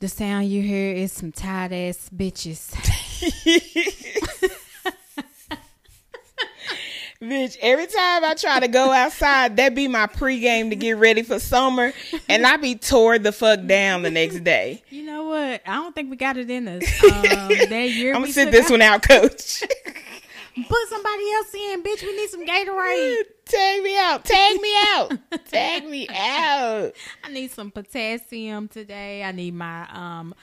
The sound you hear is some tight ass bitches. Bitch, every time I try to go outside, that be my pregame to get ready for summer, and I be tore the fuck down the next day. You know what? I don't think we got it in us. Um, that year I'm gonna sit this out- one out, coach. Put somebody else in, bitch. We need some Gatorade. Tag me out. Tag me out. Tag me out. I need some potassium today. I need my um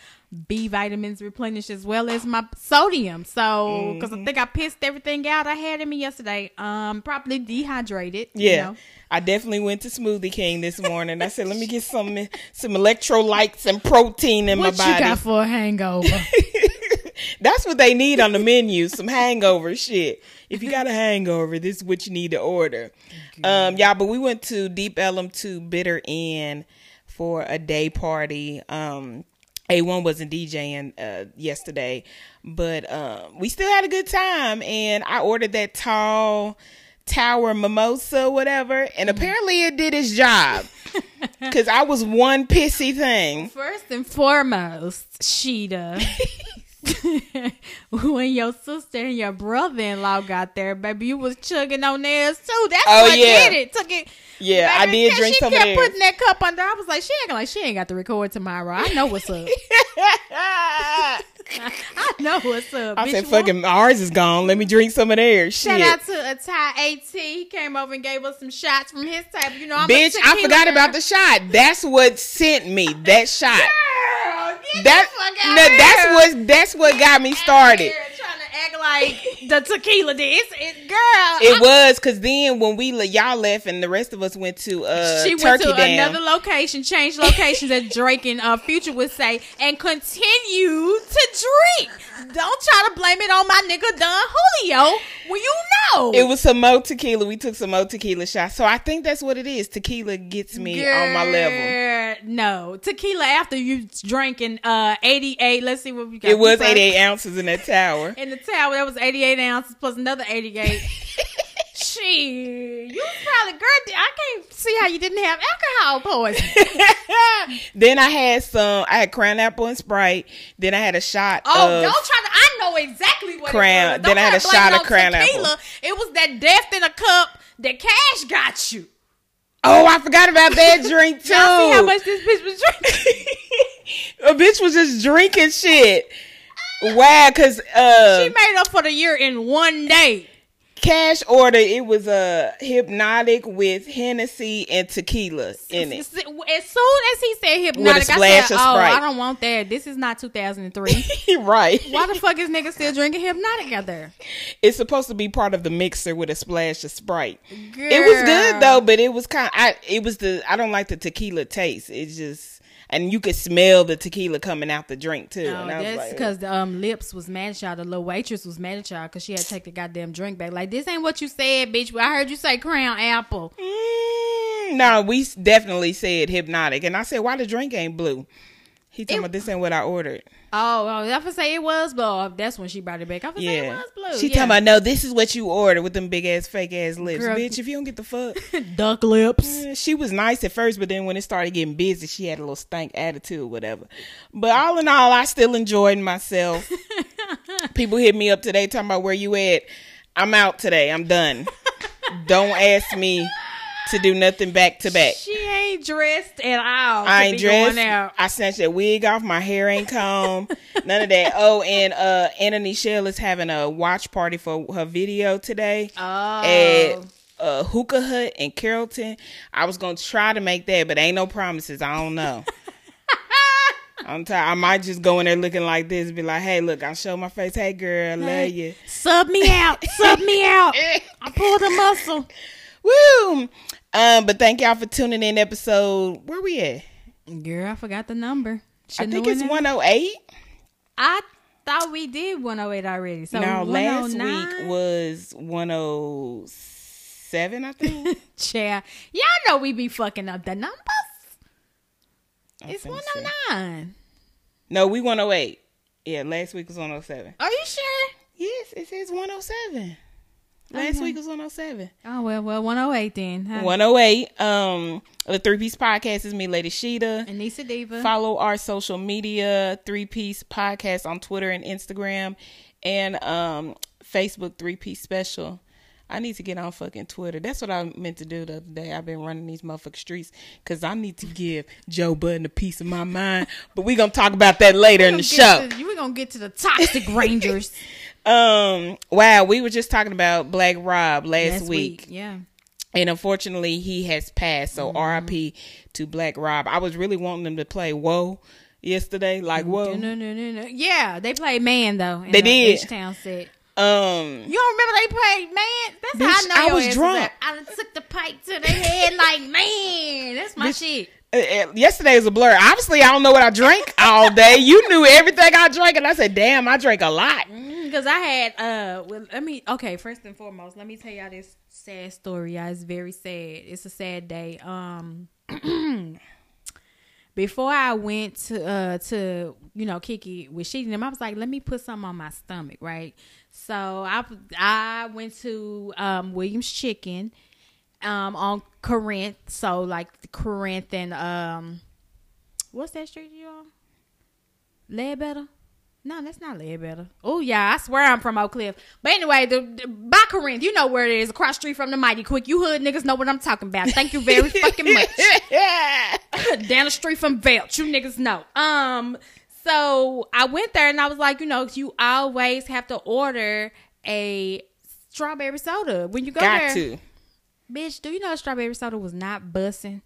B vitamins replenished as well as my sodium. So, because I think I pissed everything out I had in me yesterday. Um, probably dehydrated. you Yeah. know. I definitely went to Smoothie King this morning. I said, let me get some some electrolytes and protein in What my body. What you got for a hangover? That's what they need on the menu, some hangover shit. If you got a hangover, this is what you need to order. Um, yeah, but we went to Deep Ellum to Bitter Inn for a day party. Um, A1 wasn't DJing uh, yesterday, but um, we still had a good time. And I ordered that tall tower mimosa, whatever, and apparently it did its job. Cause I was one pissy thing. First and foremost, Shida. when your sister and your brother-in-law got there, baby, you was chugging on theirs too. That's Oh, what yeah. did it. Took it. Yeah, I did drink she some of kept putting that cup under. I was like, she acting like she ain't got to record tomorrow. I know what's up. I know what's up. I bitch. said, fucking ours is gone. Let me drink some of theirs. Shout out to a Thai AT. He came over and gave us some shots from his table. You know, I'm Bitch, a I forgot about the shot. That's what sent me. That shot. Girl, That the fuck out no, here. that's what that's what got me started. Here Trying to act like the tequila did. It, girl. It I- was because then when we y'all left and the rest of us went to uh she Turkey went to Dam. another location, changed locations as Drake and uh, Future would say, and continue to drink. Don't try to blame it on my nigga Don Julio Well, you know. it was some more tequila. We took some more tequila shots. So I think that's what it is. Tequila gets me on my level. No, tequila after you drinking uh 88. Let's see what we got. It was 88 ounces in that tower. In the tower, that was 88 ounces plus another 88. Shit, you was probably girl. I can't see how you didn't have alcohol poisoning. then I had some. I had crown apple and Sprite. Then I had a shot. Oh, don't try to. I know exactly what Crown- it was. then I had a shot of Crown tequila. Apple. It was that death in a cup that Cash got you. Oh, I forgot about that drink too. Y'all see how much this bitch was drinking? a bitch was just drinking shit. Wow, cause uh, she made up for the year in one day. cash order it was a Hpnotiq with Hennessy and tequila in it. As soon as he said Hpnotiq, I splash said, of "Oh, Sprite." I don't want that. This is not 2003. right. Why the fuck is nigga still drinking Hpnotiq out there? It's supposed to be part of the mixer with a splash of Sprite. It was good though, but it was kind. I it was the I don't like the tequila taste. It's just and you could smell the tequila coming out the drink too. No, and I was that's like, because the um, lips was mad at y'all. The little waitress was mad at y'all because she had to take the goddamn drink back. Like this ain't what you said, bitch. I heard you say Crown Apple. Mm, no, we definitely said Hpnotiq, and I said, "Why the drink ain't blue?" He talking It- about this ain't what I ordered. Oh, oh, I was say it was blue. That's when she brought it back. I was say it was blue. she yeah. talking about no. This is what you ordered with them big ass fake ass lips, Girl. bitch. If you don't get the fuck, duck lips. Eh, she was nice at first, but then when it started getting busy, she had a little stank attitude, whatever. But all in all, I still enjoyed myself. People hit me up today talking about where you at. I'm out today. I'm done. don't ask me to do nothing back to back. She ain't dressed at all. I ain't dressed. I snatched that wig off. My hair ain't combed. None of that. Oh, and uh, Anthony Shell is having a watch party for her video today Oh, at uh, Hookah Hut in Carrollton. I was gonna try to make that, but ain't no promises. I don't know. I'm tired. I might just go in there looking like this, be like, "Hey, look, I'll show my face. Hey, girl, I love you." sub me out. sub me out. I pulled a muscle. Woo! Um, but thank y'all for tuning in. Episode where we at? Girl, I forgot the number. I Shouldn't think it's went in. 108. I thought we did 108 already. So no, last week was 107, I think. Chair. Y'all know we be fucking up the numbers. I'm It's finna see. 109. No, we 108. Yeah, last week was 107. Are you sure? Yes, it says 107. Last Okay. week was 107. Oh well, well, one oh eight then. Huh? 108. Um, the three piece podcast is me, Lady Shida. and Nisa Diva. Follow our social media, three piece podcast on Twitter and Instagram, and um Facebook three piece special. I need to get on fucking Twitter. That's what I meant to do the other day. I've been running these motherfucking streets because I need to give Joe Budden a piece of my mind. But we gonna talk about that later in the show. To, you were gonna get to the toxic rangers Um, wow, we were just talking about Black Rob last, last week. week. Yeah. and unfortunately he has passed. So R.I.P. to Black Rob. I was really wanting them to play Whoa yesterday, like Whoa. No, no, no, no. Yeah, they played Man though. In They the did. H-Town set. Um, You don't remember they played Man? That's Bitch, how I know I was drunk. I took the pipe to the head like Man. That's my shit. uh, uh, yesterday was a blur. Obviously, I don't know what I drank all day. You knew everything I drank, and I said, "Damn, I drank a lot." Because I had uh, well, let me okay. First and foremost, let me tell y'all this sad story. Y'all, it's very sad. It's a sad day. Um, before I went to uh to you know Kiki with she I was like, let me put something on my stomach, right? So I I went to um Williams Chicken, um on Corinth. So like the Corinth and um, what's that street you on? Ledbetter. No, that's not Ledbetter. Oh yeah, I swear I'm from Oak Cliff. But anyway, the, the by Corinth, you know where it is, across the street from the Mighty Quick. You hood niggas know what I'm talking about. Thank you very fucking much. Down the street from Velch, you niggas know. Um, so I went there and I was like, you know, you always have to order a strawberry soda when you go Got there. to. Bitch, do you know strawberry soda was not bussing?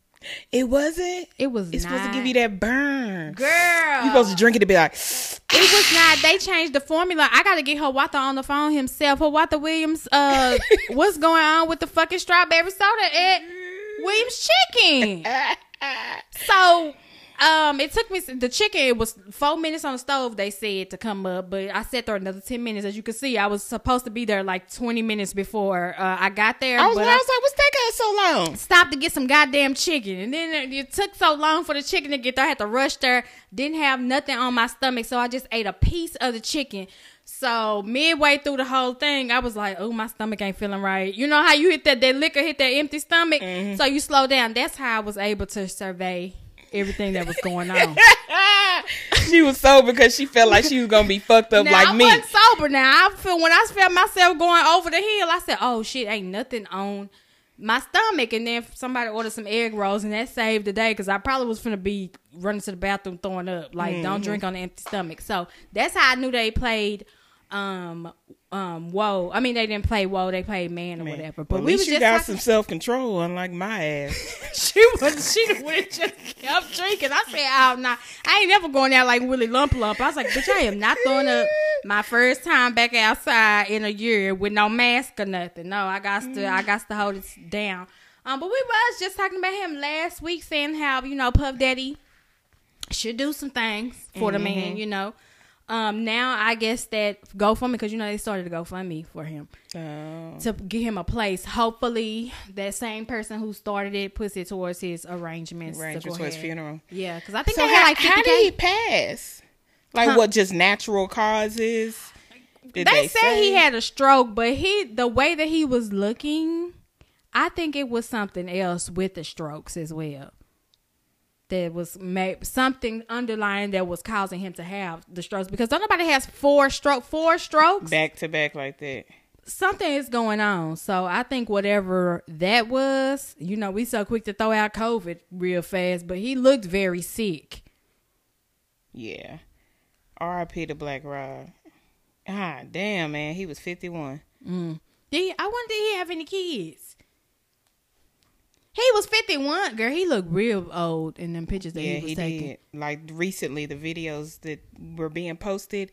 It wasn't. It was It's not. supposed to give you that burn. girl. You supposed to drink it to be like, It was not. They changed the formula. I got to get Hawata on the phone himself. Hawata Williams, uh, what's going on with the fucking strawberry soda at Williams Chicken? So, um, it took me the chicken. It was four minutes on the stove. They said to come up, but I sat there another ten minutes. As you can see, I was supposed to be there like twenty minutes before uh, I got there. I was, but I was like, what's taking so long? stopped to get some goddamn chicken. And then it took so long for the chicken to get there. I had to rush there. Didn't have nothing on my stomach. So I just ate a piece of the chicken. So midway through the whole thing, I was like, oh, my stomach ain't feeling right. You know how you hit that, that liquor hit that empty stomach? So you slow down. That's how I was able to survey everything that was going on. she was sober because she felt like she was gonna be fucked up now, like I me. wasn't sober now. I feel when I felt myself going over the hill, I said, "Oh shit, ain't nothing on my stomach." And then somebody ordered some egg rolls, and that saved the day because I probably was gonna be running to the bathroom throwing up. Like, Mm-hmm. don't drink on an empty stomach. So that's how I knew they played. Um, um, whoa. I mean, they didn't play whoa. They played man or Man, whatever. But But at we least you got talking- some self control, unlike my ass. she was she that just kept drinking. I said, "Oh no, I ain't never going out like Willie Lump Lump." I was like, "Bitch, I am not throwing up my first time back outside in a year with no mask or nothing. No, I got to I got to hold it down." Um, but we was just talking about him last week, saying how you know Puff Daddy should do some things for the man. You know. Um, now I guess that GoFundMe because you know they started a GoFundMe for him Oh. to get him a place. Hopefully, that same person who started it puts it towards his arrangements. Arrangements for his funeral. Yeah, because I think So they how, had like how did he pass? Like Huh. what? Just natural causes? Did They, said say? he had a stroke, but he the way that he was looking, I think it was something else with the strokes as well. That was maybe something underlying that was causing him to have the strokes because don't nobody has four stroke four strokes. back to back like that. something is going on. So I think whatever that was, you know, we so quick to throw out COVID real fast, but he looked very sick. Yeah. R.I.P. to Black Rob Ah, damn, man. He was 51. Did he, I wonder did he have any kids? He was fifty one, girl. He looked real old in them pictures that yeah, he was he taking. did. Like recently, the videos that were being posted,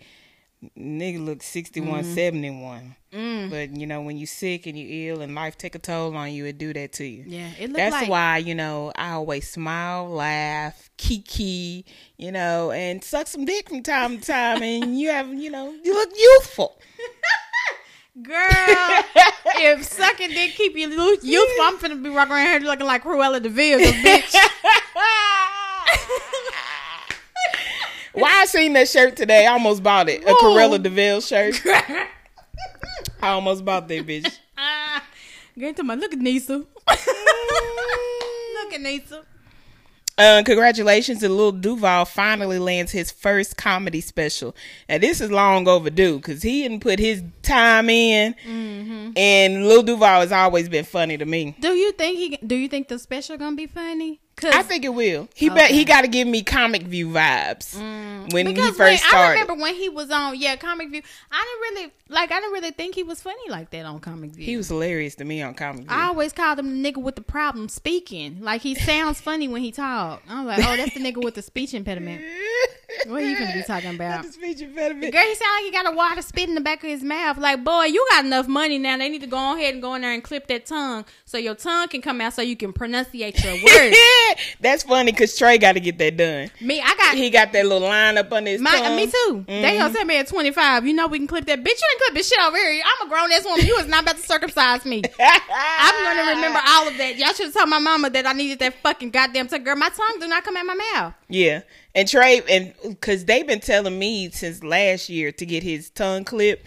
nigga looked 61, Mm-hmm. 71. Mm. But, you know, when you sick and you ill and life take a toll on you, it do that to you. Yeah, it That's like why, you know, I always smile, laugh, kiki, you know, and suck some dick from time to time. and you have, you know, you look youthful. Girl, if sucking dick keep you loose, youthful, I'm finna be walking around here looking like Cruella de Vil, this bitch. Why I seen that shirt today? I almost bought it. A Whoa. Cruella de Vil shirt. I almost bought that bitch. I Get to my look at Nisa. look at Nisa. Uh, congratulations to Lil Duval finally lands his first comedy special. And this is long overdue because he didn't put his time in. Mm-hmm. And Lil Duval has always been funny to me. Do you think he? Do you think the special gonna be funny? I think it will. He bet he got to give me comic view vibes mm. when he because first when, I remember when he was on yeah Comic View. I didn't really like. I didn't really think he was funny like that on Comic View. He was hilarious to me on Comic View. I always called him the nigga with the problem speaking. Like he sounds funny when he talk. I was like, oh, that's the nigga with the speech impediment. What are you gonna be talking about? The speech impediment. Girl, he sound like he got a water spit in the back of his mouth. Like, boy, you got enough money now. They need to go ahead and go in there and clip that tongue so your tongue can come out so you can pronunciate your words. That's funny because Trey got to get that done. me, I got He got that little line up on his my, tongue. me too. They gonna mm-hmm. send me at twenty five. You know we can clip that. Bitch, you ain't clip this shit over here. I'm a grown ass woman. You was not about to circumcise me. I'm gonna remember all of that. Y'all should have told my mama that I needed that fucking goddamn tongue. Girl, my tongue do not come out my mouth. Yeah, and Trey, and because they've been telling me since last year to get his tongue clipped,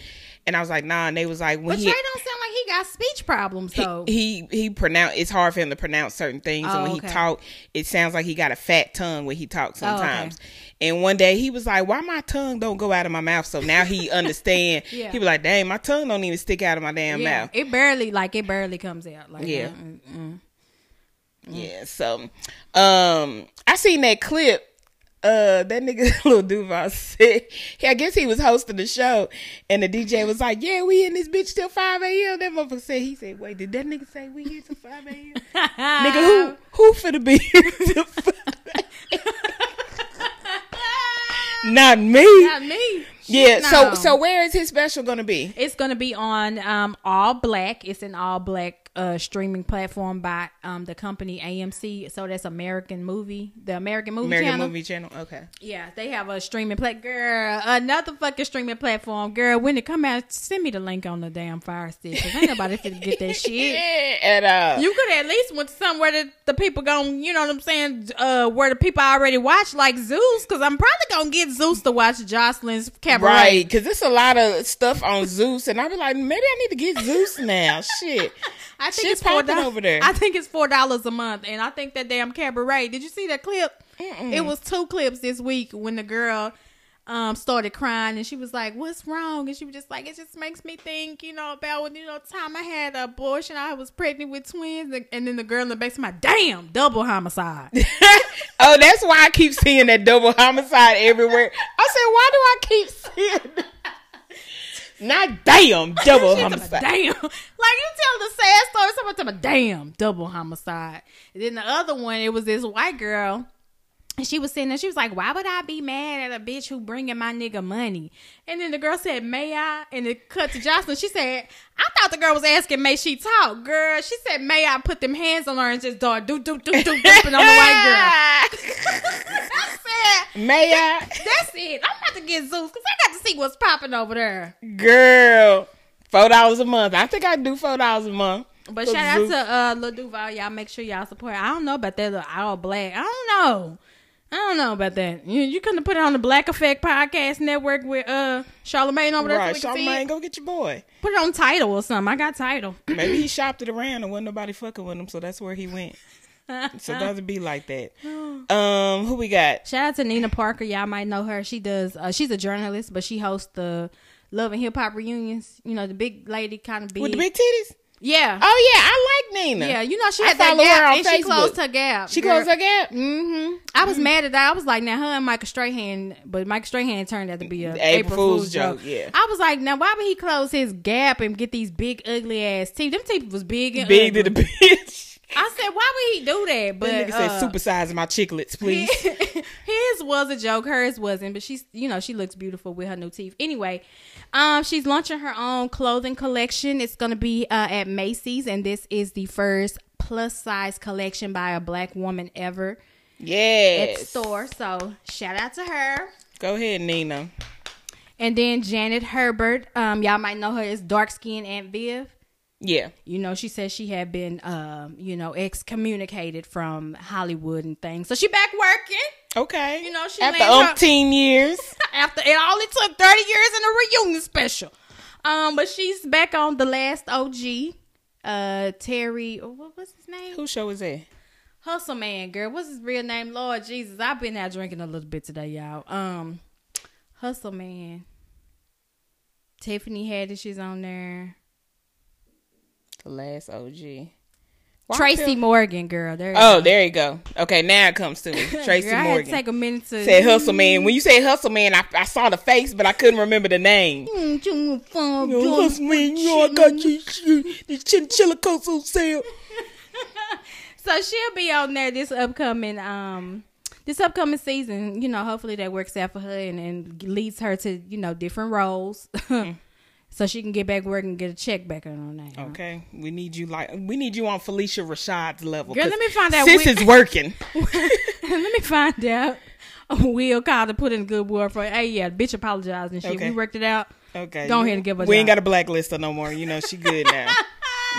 and I was like, nah. And they was like, when But he Trey don't sound like he got speech problems though. he he pronounce it's hard for him to pronounce certain things, and Oh, when okay. he talk, it sounds like he got a fat tongue when he talks Oh, okay. sometimes. And one day he was like, "Why my tongue don't go out of my mouth?" So now he understand. Yeah. He was like, "Dang, my tongue don't even stick out of my damn yeah, mouth." it barely like it barely comes out. Like Yeah. mm, mm, mm. Yeah, so um I seen that clip. Uh that nigga little Duval said I guess he was hosting the show and the DJ was like, Yeah, we in this bitch till five AM. That motherfucker said he said, Wait, did that nigga say we here till five AM? nigga, who who finna be here till 5 Not me. Not me. yeah, No. so so where is his special gonna be? It's gonna be on um all black. It's an all black uh streaming platform by um the company AMC. So that's American movie, the American movie American channel. Movie Channel. Okay. Yeah, they have a streaming plat girl, another fucking streaming platform. Girl, when it come out, send me the link on the damn fire stick. Cause ain't nobody finna get that shit. Yeah, and uh You could at least went somewhere that the people gon' you know what I'm saying, uh, where the people already watch, like Zeus, because I'm probably gonna get Zeus to watch Joseline's cabaret. Right, because it's a lot of stuff on Zeus, and I be like, maybe I need to get Zeus now. Shit, I think Shit's it's four dollars over there. I think it's four dollars a month, and I think that damn cabaret. Did you see that clip? It was two clips this week when the girl um started crying and she was like, "What's wrong?" And she was just like, "It just makes me think, you know, about when you know time I had an abortion, I was pregnant with twins, and- and then the girl in the back said, My damn, double homicide." oh, that's why I keep seeing that double homicide everywhere. I said, why do I keep seeing? That? Not damn double She's talking about, homicide. damn. Like you tell the sad story, someone talking about damn double homicide. And then the other one, it was this white girl. And she was sitting there, she was like, Why would I be mad at a bitch who bringing my nigga money? And then the girl said, May I? And it cut to Joseline. She said, I thought the girl was asking, May she talk? Girl, she said, May I put them hands on her and just start do do do do dooping on the white girl. I said, May I, That's it. I'm about to get Zeus because I got to see what's popping over there. girl? Four dollars a month. I think I do four dollars a month. But shout out to uh Lil Duval. Y'all make sure y'all support. I don't know about that little all black. I don't know. I don't know about that. You you couldn't put it on the Black Effect Podcast Network with uh Charlamagne over there. right, so Charlamagne, go get your boy. Put it on Tidal or something. I got Tidal. Maybe he shopped it around and wasn't nobody fucking with him, so that's where he went. So it doesn't be like that. Um, who we got? Shout out to Nina Parker. Y'all might know her. She does. Uh, she's a journalist, but she hosts the Love and Hip Hop reunions. You know the big lady, kind of big. With the big titties? Yeah. Oh yeah, I like Nina. Yeah, you know she I had that follow her gap, and she closed her gap. She girl. closed her gap. Mm hmm I was mad at that. I was like, now her and Michael Strahan, but Michael Strahan turned out to be a The April, Fool's joke. yeah. I was like, now why would he close his gap and get these big ugly ass teeth? Them teeth was big and Big to ugly. the bitch. I said, why would he do that? But That nigga uh, said supersize my chiclets, please. his was a joke. Hers wasn't, but she's you know she looks beautiful with her new teeth. Anyway, um, she's launching her own clothing collection. It's gonna be uh, at Macy's, and this is the first plus size collection by a black woman ever at yes. store. So shout out to her. Go ahead, Nina. And then Janet Hubert, um, y'all might know her as dark skinned Aunt Viv. Yeah. You know, she says she had been, um, you know, excommunicated from Hollywood and things. So she back working. Okay. You know, she after landed her- umpteen years. after it only took 30 years in a reunion special. Um, but she's back on the last OG. uh Terry. oh, What was his name? Whose show is that? Hustle Man, girl. What's his real name? Lord Jesus, I've been out drinking a little bit today, y'all. Um, Hustle Man. Tiffany Haddish is on there. The last OG. Why Tracy Morgan, girl. There. you Oh, go. there you go. Okay, now it comes to me. Tracy Girl, I had to Morgan. take a minute to Said Hustle Man. When you say Hustle Man, I, I saw the face, but I couldn't remember the name. Mm, you fun, Yo, doing Hustle Man, you know I got you, you this chinchilla coats on sale. So she'll be on there this upcoming um this upcoming season. You know, hopefully that works out for her and, and leads her to you know different roles, so she can get back work and get a check back on that. Okay, we need you like we need you on Phylicia Rashad's level. Girl, let me find out Sis which- is working. Let me find out. Will called to put in a good word for. Hey, yeah, bitch apologized and shit. Okay. We worked it out. Okay, Go ahead and give her We ain't got a blacklist her no more. You know she good now.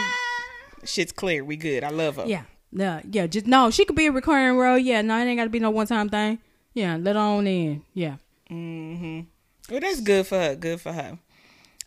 Shit's clear. We good. I love her. Yeah, yeah, yeah. Just no, she could be a recurring role. Yeah, no, it ain't got to be no one time thing. Yeah, let on in. Yeah. Mm-hmm. Well, that's good for her. Good for her.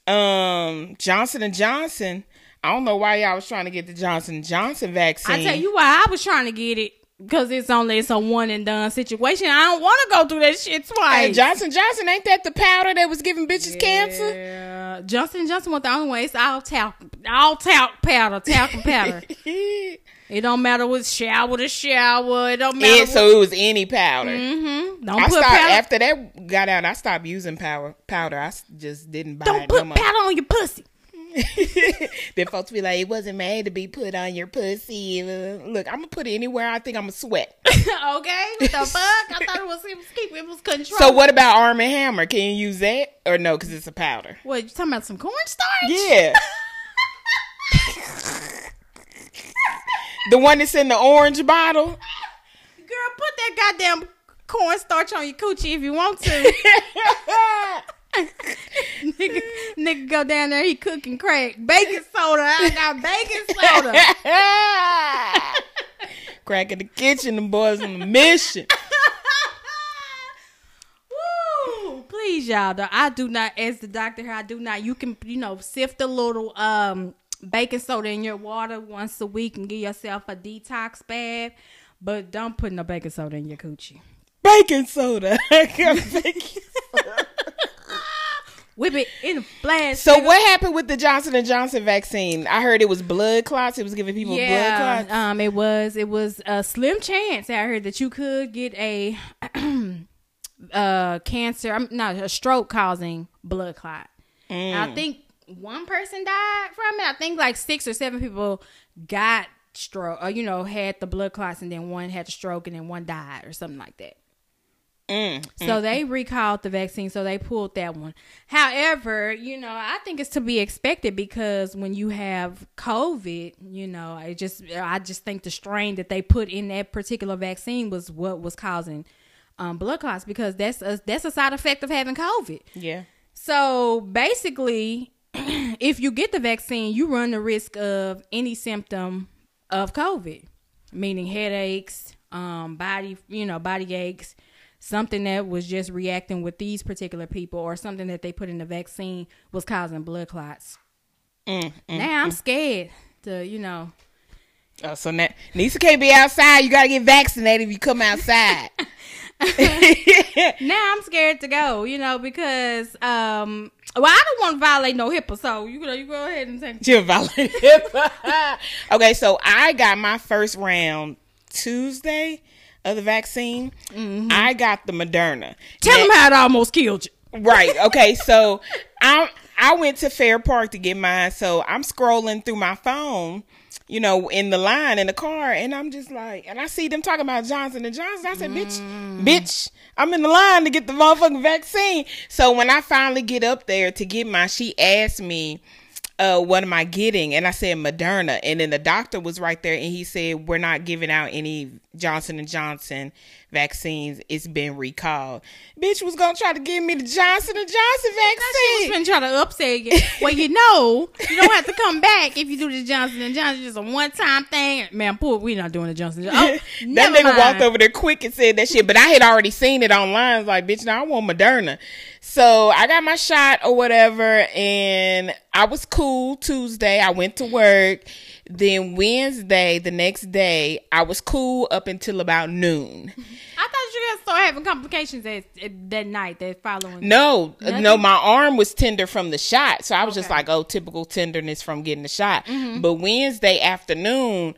Um, Johnson and Johnson. I don't know why y'all was trying to get the Johnson Johnson vaccine. I tell you why I was trying to get it because it's only it's a one and done situation. I don't want to go through that shit Hey, twice. Johnson Johnson ain't that the powder that was giving bitches cancer? Yeah, Johnson Johnson was the only way. It's all talc, all talc powder, talcum powder. it don't matter what shower to shower. It don't matter. and so it was any powder. mm-hmm. Don't I put stopped powder. after that got out. I stopped using power powder. I just didn't buy don't put no powder on your pussy. then folks be like, "It wasn't made to be put on your pussy." Uh, Look, I'm gonna put it anywhere I think I'm gonna sweat. okay, what the fuck? I thought it was it was keep it was control. so what about Arm and Hammer? Can you use that or no? Because it's a powder. What you talking about? Some cornstarch? Yeah. the one that's in the orange bottle. Girl, put that goddamn cornstarch on your coochie if you want to. nigga, nigga go down there, he cooking crack. Baking soda. I got baking soda. Crack in the kitchen, the boys on the mission. Woo! Please, y'all. Though, I do not, as the doctor here, I do not. You can, you know, sift a little um baking soda in your water once a week and give yourself a detox bath. But don't put no baking soda in your coochie. Baking soda. Baking- Whip it in a blast. so nigga. what happened with the Johnson and Johnson vaccine? I heard it was blood clots. It was giving people blood Yeah, clots. um, it was it was a slim chance I heard that you could get a uh cancer, I'm not a stroke causing blood clot. Mm. I think one person died from it. I think like six or seven people got stroke, or you know, had the blood clots, and then one had the stroke, and then one died, or something like that. Mm. So they recalled the vaccine, so they pulled that one. However, you know, I think it's to be expected because when you have COVID, you know, I just I just think the strain that they put in that particular vaccine was what was causing um, blood clots because that's a that's a side effect of having COVID. Yeah. So basically, if you get the vaccine, you run the risk of any symptom of COVID, meaning headaches, um, body, you know, body aches, something that was just reacting with these particular people, or something that they put in the vaccine was causing blood clots. Mm, mm. now I'm scared to, you know, Oh, so now Nisa can't be outside. You gotta get vaccinated if you come outside. now I'm scared to go, you know, because um, well, I don't want to violate no HIPAA, so you know, you go ahead and take. You're violent. okay, so I got my first round Tuesday of the vaccine. Mm-hmm. I got the Moderna. Tell them how it almost killed you. Right. Okay. So I I went to Fair Park to get mine. So I'm scrolling through my phone, you know, in the line in the car, and I'm just like, and I see them talking about Johnson and Johnson. I said, bitch, bitch, I'm in the line to get the motherfucking vaccine. So when I finally get up there to get mine, she asked me. Uh, what am I getting? And I said Moderna, and then the doctor was right there, and he said we're not giving out any Johnson and Johnson vaccines, it's been recalled. Bitch was gonna try to give me the Johnson and Johnson She vaccine. was trying to upsell you. Well, you know, you don't have to come back if you do the Johnson and Johnson. Just a one time thing. Man, poor, we not doing the Johnson. Oh, that nigga mind. walked over there quick and said that shit, but I had already seen it online. Like, bitch, now I want Moderna. So I got my shot or whatever, and I was cool Tuesday. I went to work. Then Wednesday, the next day, I was cool up until about noon. I thought you guys started having complications that that night, that following. No, uh, Nothing? no, my arm was tender from the shot. So I was just like, oh, typical tenderness from getting the shot. But Wednesday afternoon,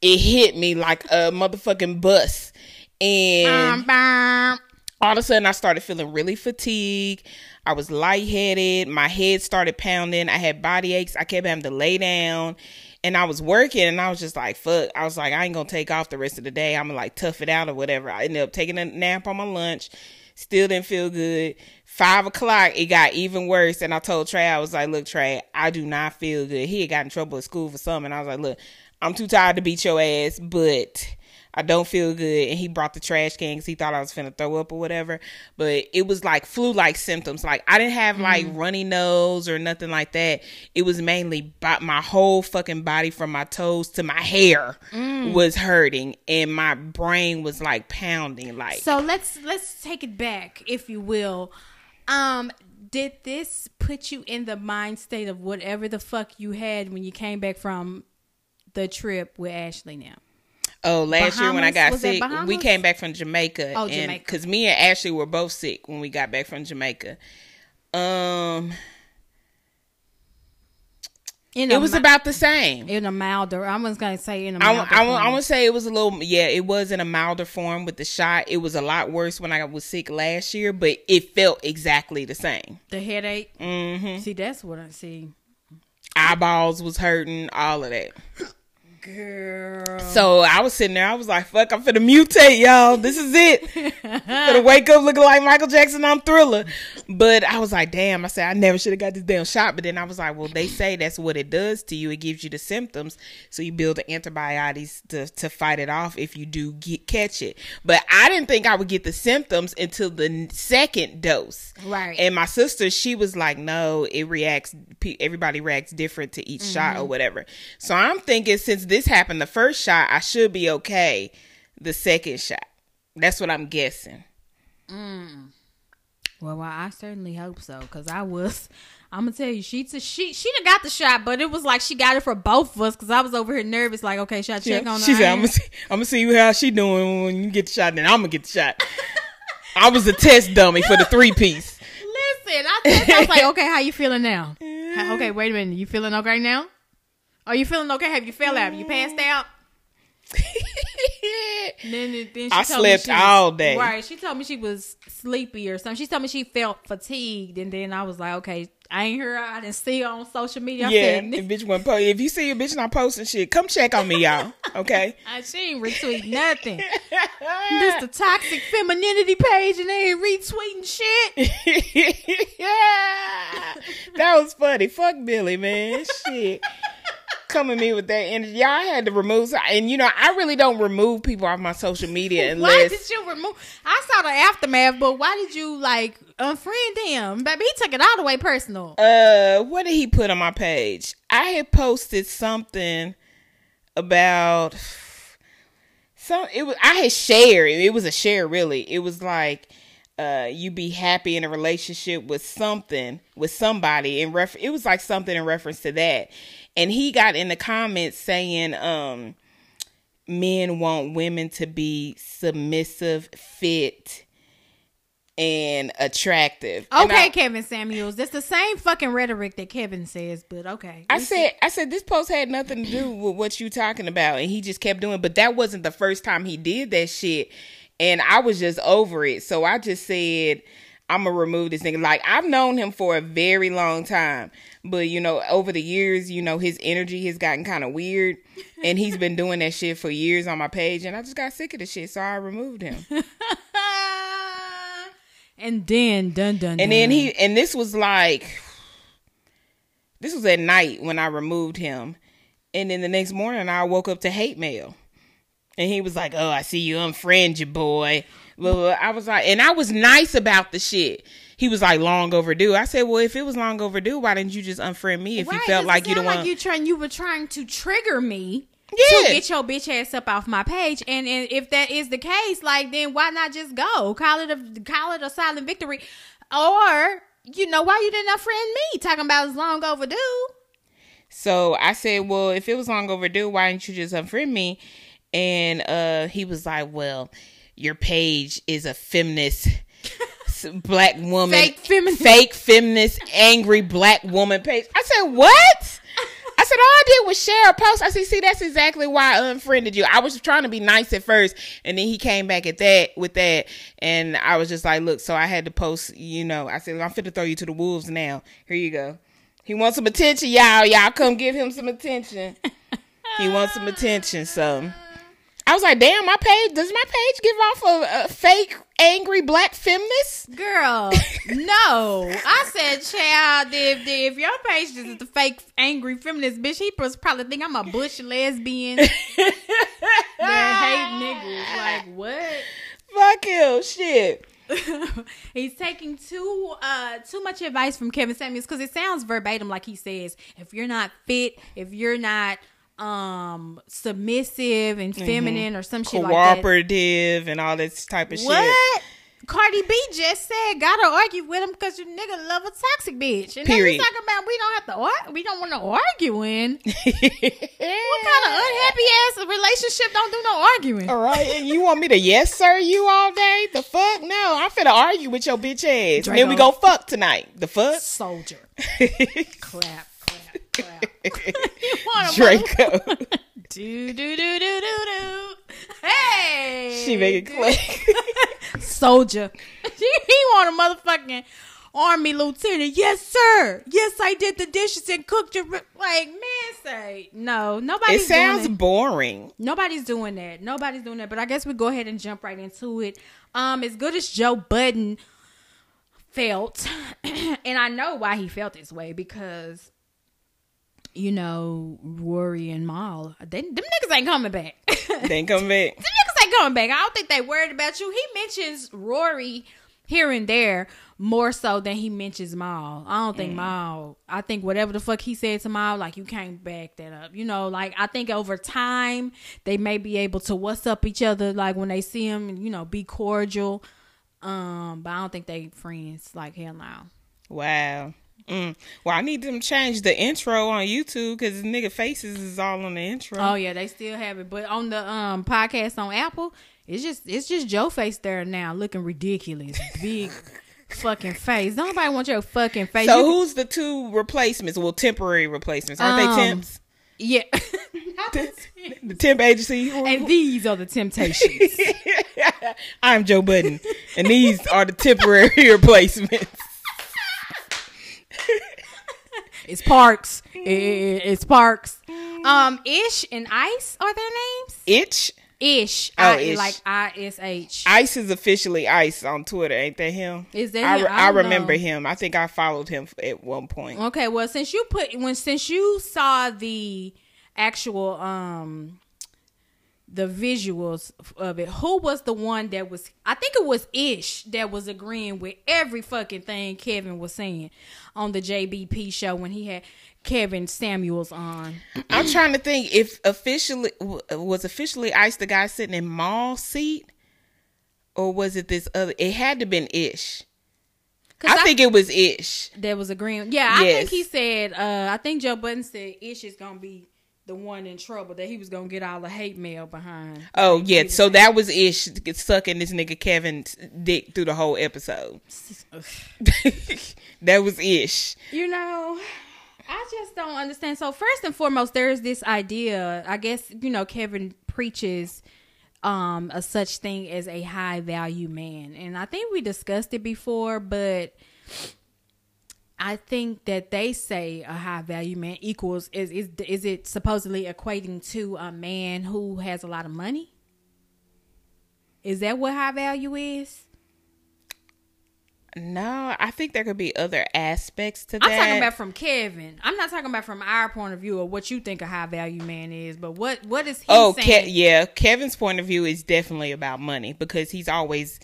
it hit me like a motherfucking bus. And Um, all of a sudden I started feeling really fatigued. I was lightheaded. My head started pounding. I had body aches. I kept having to lay down. And I was working and I was just like, fuck. I was like, I ain't gonna take off the rest of the day. I'm gonna like tough it out or whatever. I ended up taking a nap on my lunch. Still didn't feel good. Five o'clock, it got even worse. And I told Trey, I was like, look, Trey, I do not feel good. He had got in trouble at school for something. And I was like, look, I'm too tired to beat your ass, but I don't feel good. And he brought the trash can 'cause he thought I was finna throw up or whatever. But it was like flu like symptoms. Like I didn't have like runny nose or nothing like that. It was mainly my whole fucking body from my toes to my hair was hurting and my brain was like pounding. Like So let's let's take it back, if you will. Um, did this put you in the mind state of whatever the fuck you had when you came back from the trip with Ashley? Now, Oh, last year when I got sick, we came back from Jamaica. Oh, and, Jamaica. Because me and Ashley were both sick when we got back from Jamaica. Um, in it was about the same. in a milder. I was gonna say in a I, milder. I, I form. want to say it was a little, yeah, it was in a milder form with the shot. It was a lot worse when I was sick last year, but it felt exactly the same. the headache. hmm See, that's what I see. Eyeballs was hurting, all of that. Girl. So I was sitting there. I was like, "Fuck, I'm finna mutate, y'all. This is it. finna wake up looking like Michael Jackson on Thriller." But I was like, "Damn!" I said, "I never should have got this damn shot." But then I was like, "Well, they say that's what it does to you. It gives you the symptoms, so you build the antibodies to to fight it off if you do get catch it." But I didn't think I would get the symptoms until the second dose. Right. And my sister, she was like, "No, it reacts. Everybody reacts different to each shot or mm-hmm. whatever." So I'm thinking, since this happened the first shot, I should be okay. The second shot. That's what I'm guessing. Mm. Well, well, I certainly hope so, cause I was. I'm gonna tell you, she t- she she done got the shot, but it was like she got it for both of us, cause I was over here nervous, like, okay, should I check on her? she said, "I'm gonna see, I'm gonna see how she doing when you get the shot. Then I'm gonna get the shot." I was a test dummy for the three piece. Listen, I, text, I was like, okay, how you feeling now? Okay, wait a minute, you feeling okay now? Are you feeling okay? Have you fell out? You passed mm. out? Then, then she I told me slept she was- all day. Right. She told me she was sleepy or something. She told me she felt fatigued, and then I was like, okay, I ain't hear her. I didn't see her on social media. I yeah, said, if bitch wasn't po- if you see a bitch not posting shit, come check on me, y'all. Okay. I, she ain't retweet nothing. this the toxic femininity page, and they ain't retweeting shit. yeah, that was funny. Fuck Billy, man. Shit. Come at me with that energy. Y'all had to remove, and you know, I really don't remove people off my social media Why unless did you remove? I saw the aftermath, but why did you like unfriend him? Baby, he took it all the way personal. uh what did he put on my page i had posted something about some it was i had shared it was a share really it was like uh you be happy in a relationship with something with somebody in ref it was like something in reference to that and he got in the comments saying um men want women to be submissive fit and attractive And Okay, I- Kevin Samuels. That's the same fucking rhetoric that Kevin says, but okay. I said, I said this post had nothing to do with what you talking about, and he just kept doing. But that wasn't the first time he did that shit, and I was just over it. So I just said, I'm gonna remove this nigga. Like I've known him for a very long time, but you know, over the years, you know, his energy has gotten kind of weird, and he's been doing that shit for years on my page, and I just got sick of the shit, so I removed him. and then dun dun. And then he and this was like this was at night when I removed him. And then the next morning I woke up to hate mail. And he was like, "Oh, I see you unfriend your boy." Well, I was like, and I was nice about the shit. He was like long overdue. I said, "Well, if it was long overdue, why didn't you just unfriend me if you felt like you don't sound want?" you trying you were trying to trigger me Yeah. to get your bitch ass up off my page. And, and if that is the case, like then why not just go call it a call it a silent victory, or you know why you didn't unfriend me talking about it's long overdue. So I said, "Well, if it was long overdue, why didn't you just unfriend me?" And uh, he was like, "Well, your page is a feminist." Black woman, Fake feminist. fake feminist, angry black woman page. I said, "What?" I said, "All I did was share a post." I said, "See, that's exactly why I unfriended you. I was trying to be nice at first, and then he came back at that with that, and I was just like, look." So I had to post. You know, I said, "I'm fit to throw you to the wolves now. Here you go." He wants some attention, y'all. Y'all come give him some attention. he wants some attention. So I was like, damn, my page does my page give off a, a fake angry black feminist? Girl, no. I said, child, if, if your page is the fake angry feminist bitch, he was probably think I'm a bush lesbian that hate niggas. Like, what? Fuck you, shit. He's taking too uh too much advice from Kevin Samuels because it sounds verbatim like he says, if you're not fit, if you're not um submissive and feminine or some shit like that. Cooperative and all this type of shit. What? shit. Cardi B just said gotta argue with him because your nigga love a toxic bitch. And then Period. you talking about we don't have to argue. We don't want to argue in. What kind of unhappy ass relationship don't do no arguing? all right, and you want me to yes sir you all day? The fuck? No, I'm finna argue with your bitch ass. And then we go fuck tonight. The fuck? Soldier. Clap, Draco. Do do do do do do. Hey, she make it click. soldier. he want a motherfucking army lieutenant. Yes, sir. Yes, I did the dishes and cooked your like man. Say no. it Nobody's sounds doing it. boring. Nobody's doing that. Nobody's doing that. But I guess we go ahead and jump right into it. Um, as good as Joe Budden felt, and I know why he felt this way because. You know, Rory and Mal, they, them niggas ain't coming back. They ain't coming back. Them niggas ain't coming back. I don't think they worried about you. He mentions Rory here and there more so than he mentions Mal. I don't think Mal. I think whatever the fuck he said to Mal, like you can't back that up. You know, like I think over time they may be able to what's up each other, like when they see him, you know, be cordial. Um, but I don't think they friends like hell now. Wow. Mm. Well, I need them to change the intro on YouTube because nigga faces is all on the intro. Oh yeah, they still have it, but on the um podcast on Apple, it's just it's just Joe face there now, looking ridiculous, big fucking face. Nobody want your fucking face. so You- who's the two replacements? Well, temporary replacements. Aren't Um, they temps? yeah, The temp agency. and these are the temptations. I'm Joe Budden, and these are the temporary replacements. It's Parks. I- It's Parks. Um, Ish and Ice are their names. Itch. Ish. Oh, I, Ish. like I S H. Ice is officially Ice on Twitter, ain't that him? Is that I, him? I I remember know. him. I think I followed him at one point. Okay, well, since you put when since you saw the actual um the visuals of it, who was the one that was? I think it was Ish that was agreeing with every fucking thing Kevin was saying on the JBP show when he had Kevin Samuels on. I'm trying to think if officially was officially Ice the guy sitting in Mal seat, or was it this other? It had to been Ish. I, think it was Ish. that was agreeing. Yeah, I think he said. uh I think Joe Budden said Ish is gonna be the one in trouble that he was gonna get all the hate mail behind. Oh yeah, so that was Ish sucking this nigga Kevin's dick through the whole episode. that was Ish. You know, I just don't understand. So first and foremost, there is this idea. I guess you know Kevin preaches um a such thing as a high value man, and I think we discussed it before, but. I think that they say a high value man equals is is is it supposedly equating to a man who has a lot of money? Is that what high value is? No, I think there could be other aspects to that. I'm talking about from Kevin. I'm not talking about from our point of view of what you think a high value man is, but what what is he oh, saying? Ke- yeah. Kevin's point of view is definitely about money because he's always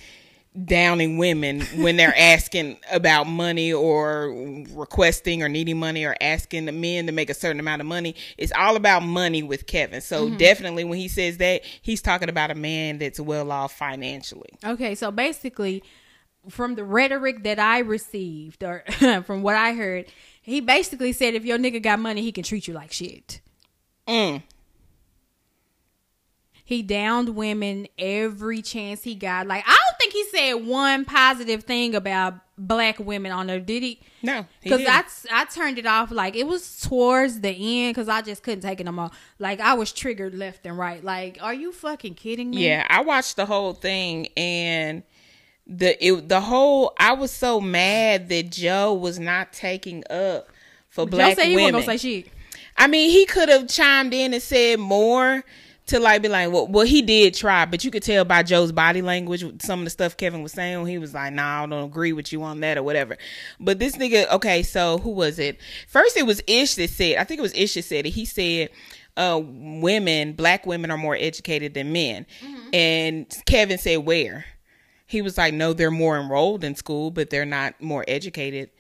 downing women when they're asking about money or requesting or needing money or asking the men to make a certain amount of money. It's all about money with Kevin. So Mm-hmm. definitely when he says that, he's talking about a man that's well off financially. Okay, so basically, from the rhetoric that I received, or from what I heard, he basically said if your nigga got money, he can treat you like shit. Mm. He downed women every chance he got. Like I don't think he said one positive thing about black women on there, did he? No, Because. I, I turned it off like it was towards the end because I just couldn't take it no more. Like I was triggered left and right. Like, are you fucking kidding me? Yeah, I watched the whole thing and the it, the whole I was so mad that Joe was not taking up for Joe black said he women. wasn't gonna say shit. I mean, he could have chimed in and said more to like be like, well, well, he did try, but you could tell by Joe's body language, some of the stuff Kevin was saying, he was like, nah, I don't agree with you on that or whatever. But this nigga, okay, so who was it? First, it was Ish that said, I think it was Ish that said it. He said, uh, women, black women are more educated than men. And Kevin said, where? He was like, no, they're more enrolled in school, but they're not more educated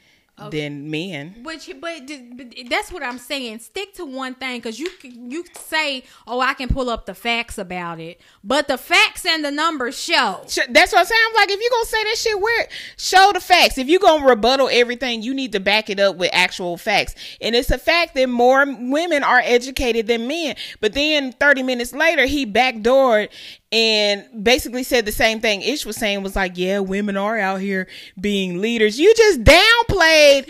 than men. Which, but, but that's what I'm saying. Stick to one thing because you you say, "Oh, I can pull up the facts about it," but the facts and the numbers show. That's what I'm saying. I'm like, if you gonna say that shit, where show the facts. If you gonna rebuttal everything, you need to back it up with actual facts. And it's a fact that more women are educated than men. But then 30 minutes later, he backdoored and basically said the same thing Ish was saying was like, yeah, women are out here being leaders. You just downplayed.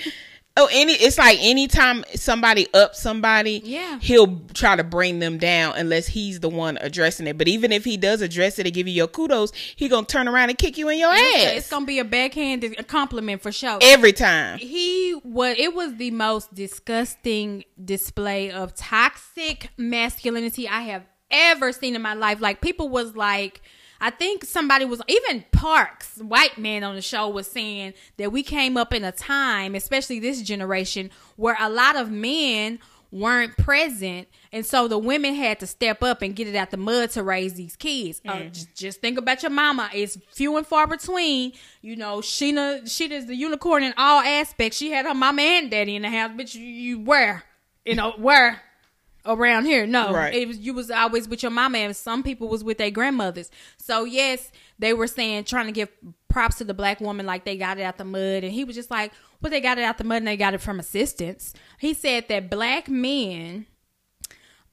Oh, any it's like anytime somebody up somebody, Yeah. he'll try to bring them down unless he's the one addressing it. But even if he does address it and give you your kudos, he gonna turn around and kick you in your ass It's gonna be a backhanded compliment for sure. every time. he was it was the most disgusting display of toxic masculinity I have ever seen in my life. Like people was like I think somebody was even Parks, white man on the show was saying that we came up in a time, especially this generation, where a lot of men weren't present. And so the women had to step up and get it out the mud to raise these kids. Uh, just, just think about your mama. It's few and far between. You know sheena she is the unicorn in all aspects. She had her mama and daddy in the house but you, you where you know where around here. No Right. it was you was always with your mama and some people was with their grandmothers. So yes they were saying trying to give props to the black woman like they got it out the mud. And he was just like well they got it out the mud and they got it from assistance. He said that black men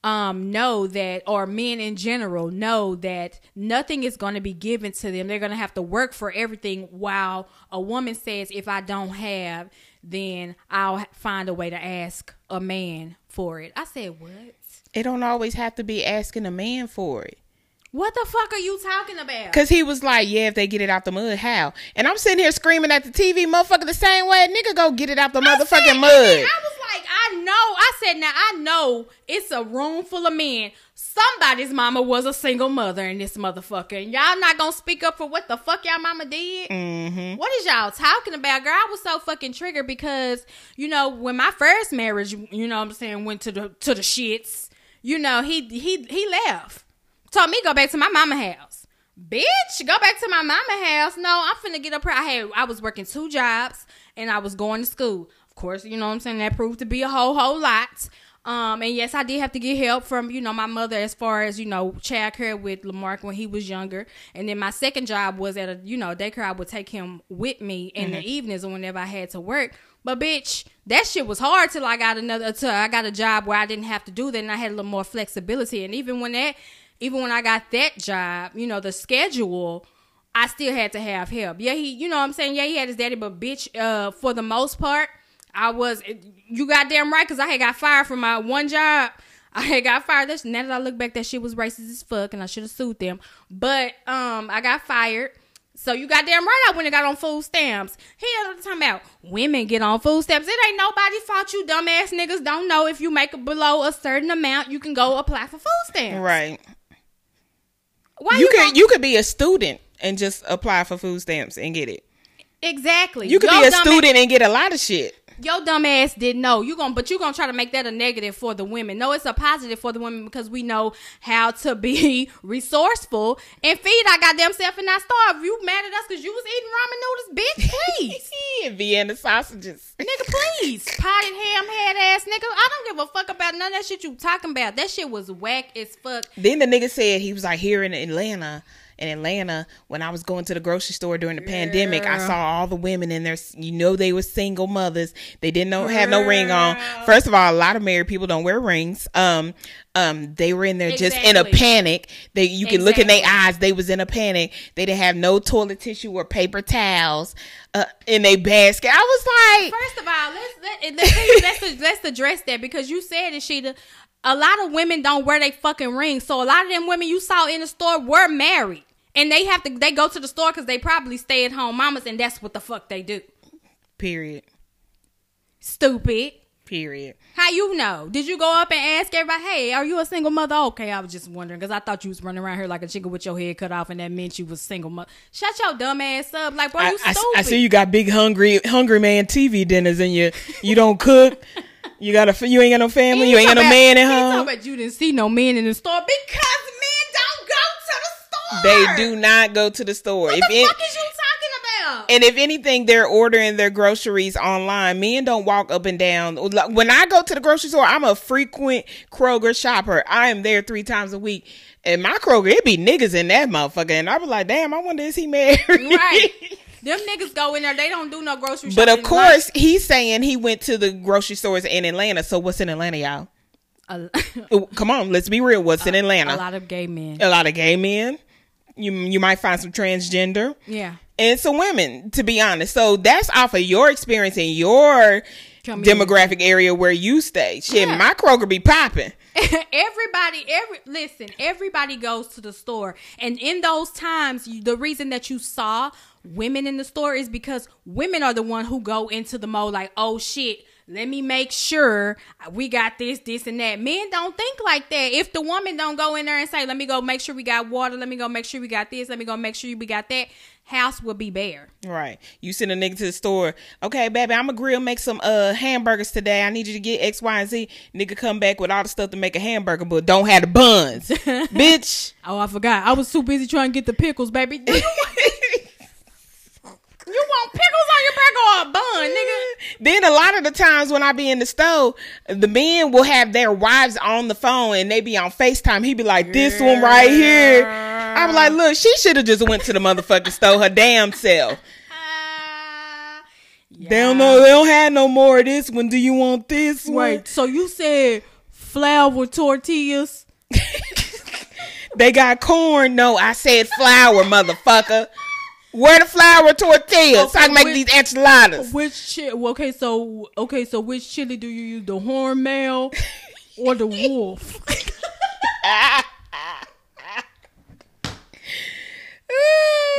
um know that or men in general know that nothing is going to be given to them. They're going to have to work for everything while a woman says if i don't have then i'll find a way to ask a man for it i said what It don't always have to be asking a man for it. What the fuck are you talking about Cause he was like, yeah, if they get it out the mud, how? And I'm sitting here screaming at the TV, motherfucker, the same way, nigga, go get it out the I said- motherfucking mud. I was like, I know. I said, now I know it's a room full of men. Somebody's mama was a single mother in this motherfucker, and y'all not gonna speak up for what the fuck y'all mama did. Mm-hmm. What is y'all talking about, girl? I was so fucking triggered because you know when my first marriage, you know, what I'm saying went to the to the shits. You know, he he he left, told me go back to my mama house. Bitch, go back to my mama house. No, I'm finna get up here. I had I was working two jobs and I was going to school. Of course, you know what I'm saying. That proved to be a whole whole lot. Um, and yes, I did have to get help from you know my mother as far as you know childcare with Lamarck when he was younger. And then my second job was at a you know daycare. I would take him with me in the evenings or whenever I had to work. But bitch, that shit was hard till I got another till I got a job where I didn't have to do that and I had a little more flexibility. And even when that even when I got that job, you know, the schedule, I still had to have help. Yeah, he you know what I'm saying? Yeah, he had his daddy, but bitch, uh, for the most part, I was you goddamn right, cause I had got fired from my one job. I had got fired. This now that I look back, that shit was racist as fuck, and I should have sued them. But um, I got fired. So you goddamn right, I went and got on food stamps. He was talking about women get on food stamps. It ain't nobody's fault. You dumbass niggas don't know if you make below a certain amount, you can go apply for food stamps. Right. Why You you, could you could be a student and just apply for food stamps and get it. Exactly. You could Your be a student and get a lot of shit. Your dumb ass didn't know. You going but you gonna try to make that a negative for the women. No, it's a positive for the women because we know how to be resourceful and feed our goddamn self and not starve. You mad at us because you was eating ramen noodles, bitch? Please. Vienna sausages. nigga, please. Potted ham head ass nigga. I don't give a fuck about none of that shit you talking about. That shit was whack as fuck. Then the nigga said he was like here in Atlanta. In Atlanta, when I was going to the grocery store during the pandemic, I saw all the women in there. You know, they were single mothers. They didn't know, have no ring on. First of all, a lot of married people don't wear rings. Um, um, they were in there just in a panic. They you can look in their eyes. They was in a panic. They didn't have no toilet tissue or paper towels uh, in their basket. I was like, First of all, let's let, let's, let's let's address that because you said it, Shida. A lot of women don't wear their fucking rings, so a lot of them women you saw in the store were married, and they have to they go to the store because they probably stay at home mamas, and that's what the fuck they do. period, Stupid. period. How you know? Did you go up and ask everybody, "Hey, are you a single mother?" Okay, I was just wondering because I thought you was running around here like a chicken with your head cut off, and that meant you was single mother. Shut your dumb ass up, like bro, I, you I- stupid. I see you got big hungry hungry man TV dinners and you you don't cook. You got a you ain't got no family. He You ain't got no talking man about- at home. about you didn't see no men in the store because men don't go to the store. They do not go to the store. What if the it- fuck is you talking about? and if anything, they're ordering their groceries online. Men don't walk up and down. When I go to the grocery store, I'm a frequent Kroger shopper. I am there three times a week. And my Kroger, it be niggas in that motherfucker. And I be like, damn, I wonder is he married? right. Them niggas go in there. They don't do no grocery shopping. But of course, he's saying he went to the grocery stores in Atlanta. So what's in Atlanta, y'all? a, Come on, let's be real. What's in Atlanta? a lot of gay men. a lot of gay men. You you might find some transgender Yeah. and some women. To be honest, so that's off of your experience in your Community. demographic area where you stay. Shit, Yeah. my Kroger be popping. everybody every listen everybody goes to the store and in those times you, the reason that you saw women in the store is because women are the one who go into the mode like oh shit let me make sure we got this this and that men don't think like that if the woman don't go in there and say let me go make sure we got water let me go make sure we got this let me go make sure we got that house will be bare Right. You send a nigga to the store. Okay, baby, I'm gonna grill make some uh hamburgers today. I need you to get X, Y, and Z. Nigga come back with all the stuff to make a hamburger, but don't have the buns. Bitch. oh i forgot i was too busy trying to get the pickles baby Do you want, pickles on your burger or a bun nigga Then a lot of the times when I be in the store, the men will have their wives on the phone and they be on FaceTime. He be like, this one right here. I'm like, look, she should have just went to the motherfucking store her damn self. Ah, They don't know. They don't have no more of this one. Do you want this one? Wait, so you said flour tortillas? They got corn. No, I said flour, motherfucker. Where the flour tortillas? Okay, so I can make which- these enchiladas. Which chi- okay, so okay, so which chili do you use? The horn Hormel or the wolf?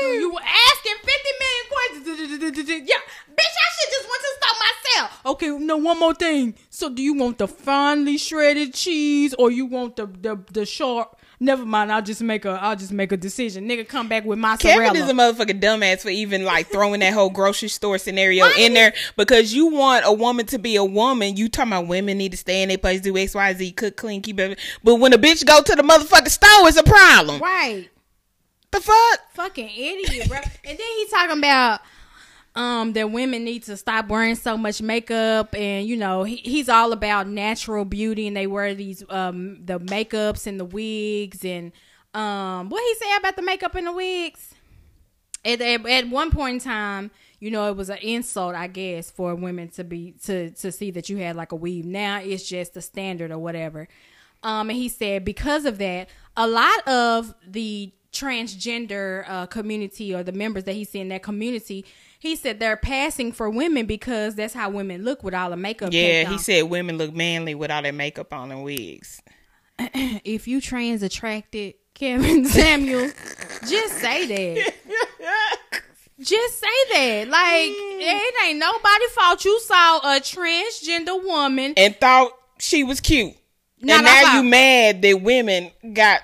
you were asking fifty million questions. Yeah, bitch, I should just want to stop myself. Okay, no, one more thing. So, do you want the finely shredded cheese or you want the the the sharp? Never mind. I'll just make a. I'll just make a decision. Nigga, come back with mozzarella. Kevin is a motherfucking dumbass for even like throwing that whole grocery store scenario Why in there because you want a woman to be a woman. You talking about women need to stay in their place, do X, Y, Z, cook, clean, keep it. But when a bitch go to the motherfucking store, it's a problem. right. The fuck? fucking idiot, bro. and then he talking about um that women need to stop wearing so much makeup and you know he, he's all about natural beauty and they wear these um the makeups and the wigs and um what he say about the makeup and the wigs? At, at, at one point in time you know it was an insult i guess for women to be to to see that you had like a weave. Now it's just the standard or whatever. Um and he said because of that a lot of the transgender uh, community or the members that he's in that community he said they're passing for women because that's how women look with all the makeup Yeah, he on. said women look manly with all their makeup on and wigs. if you trans attracted kevin samuel just say that Just say that. Like, mm. it ain't nobody fault. You saw a transgender woman. and thought she was cute. Not and now you mad that women got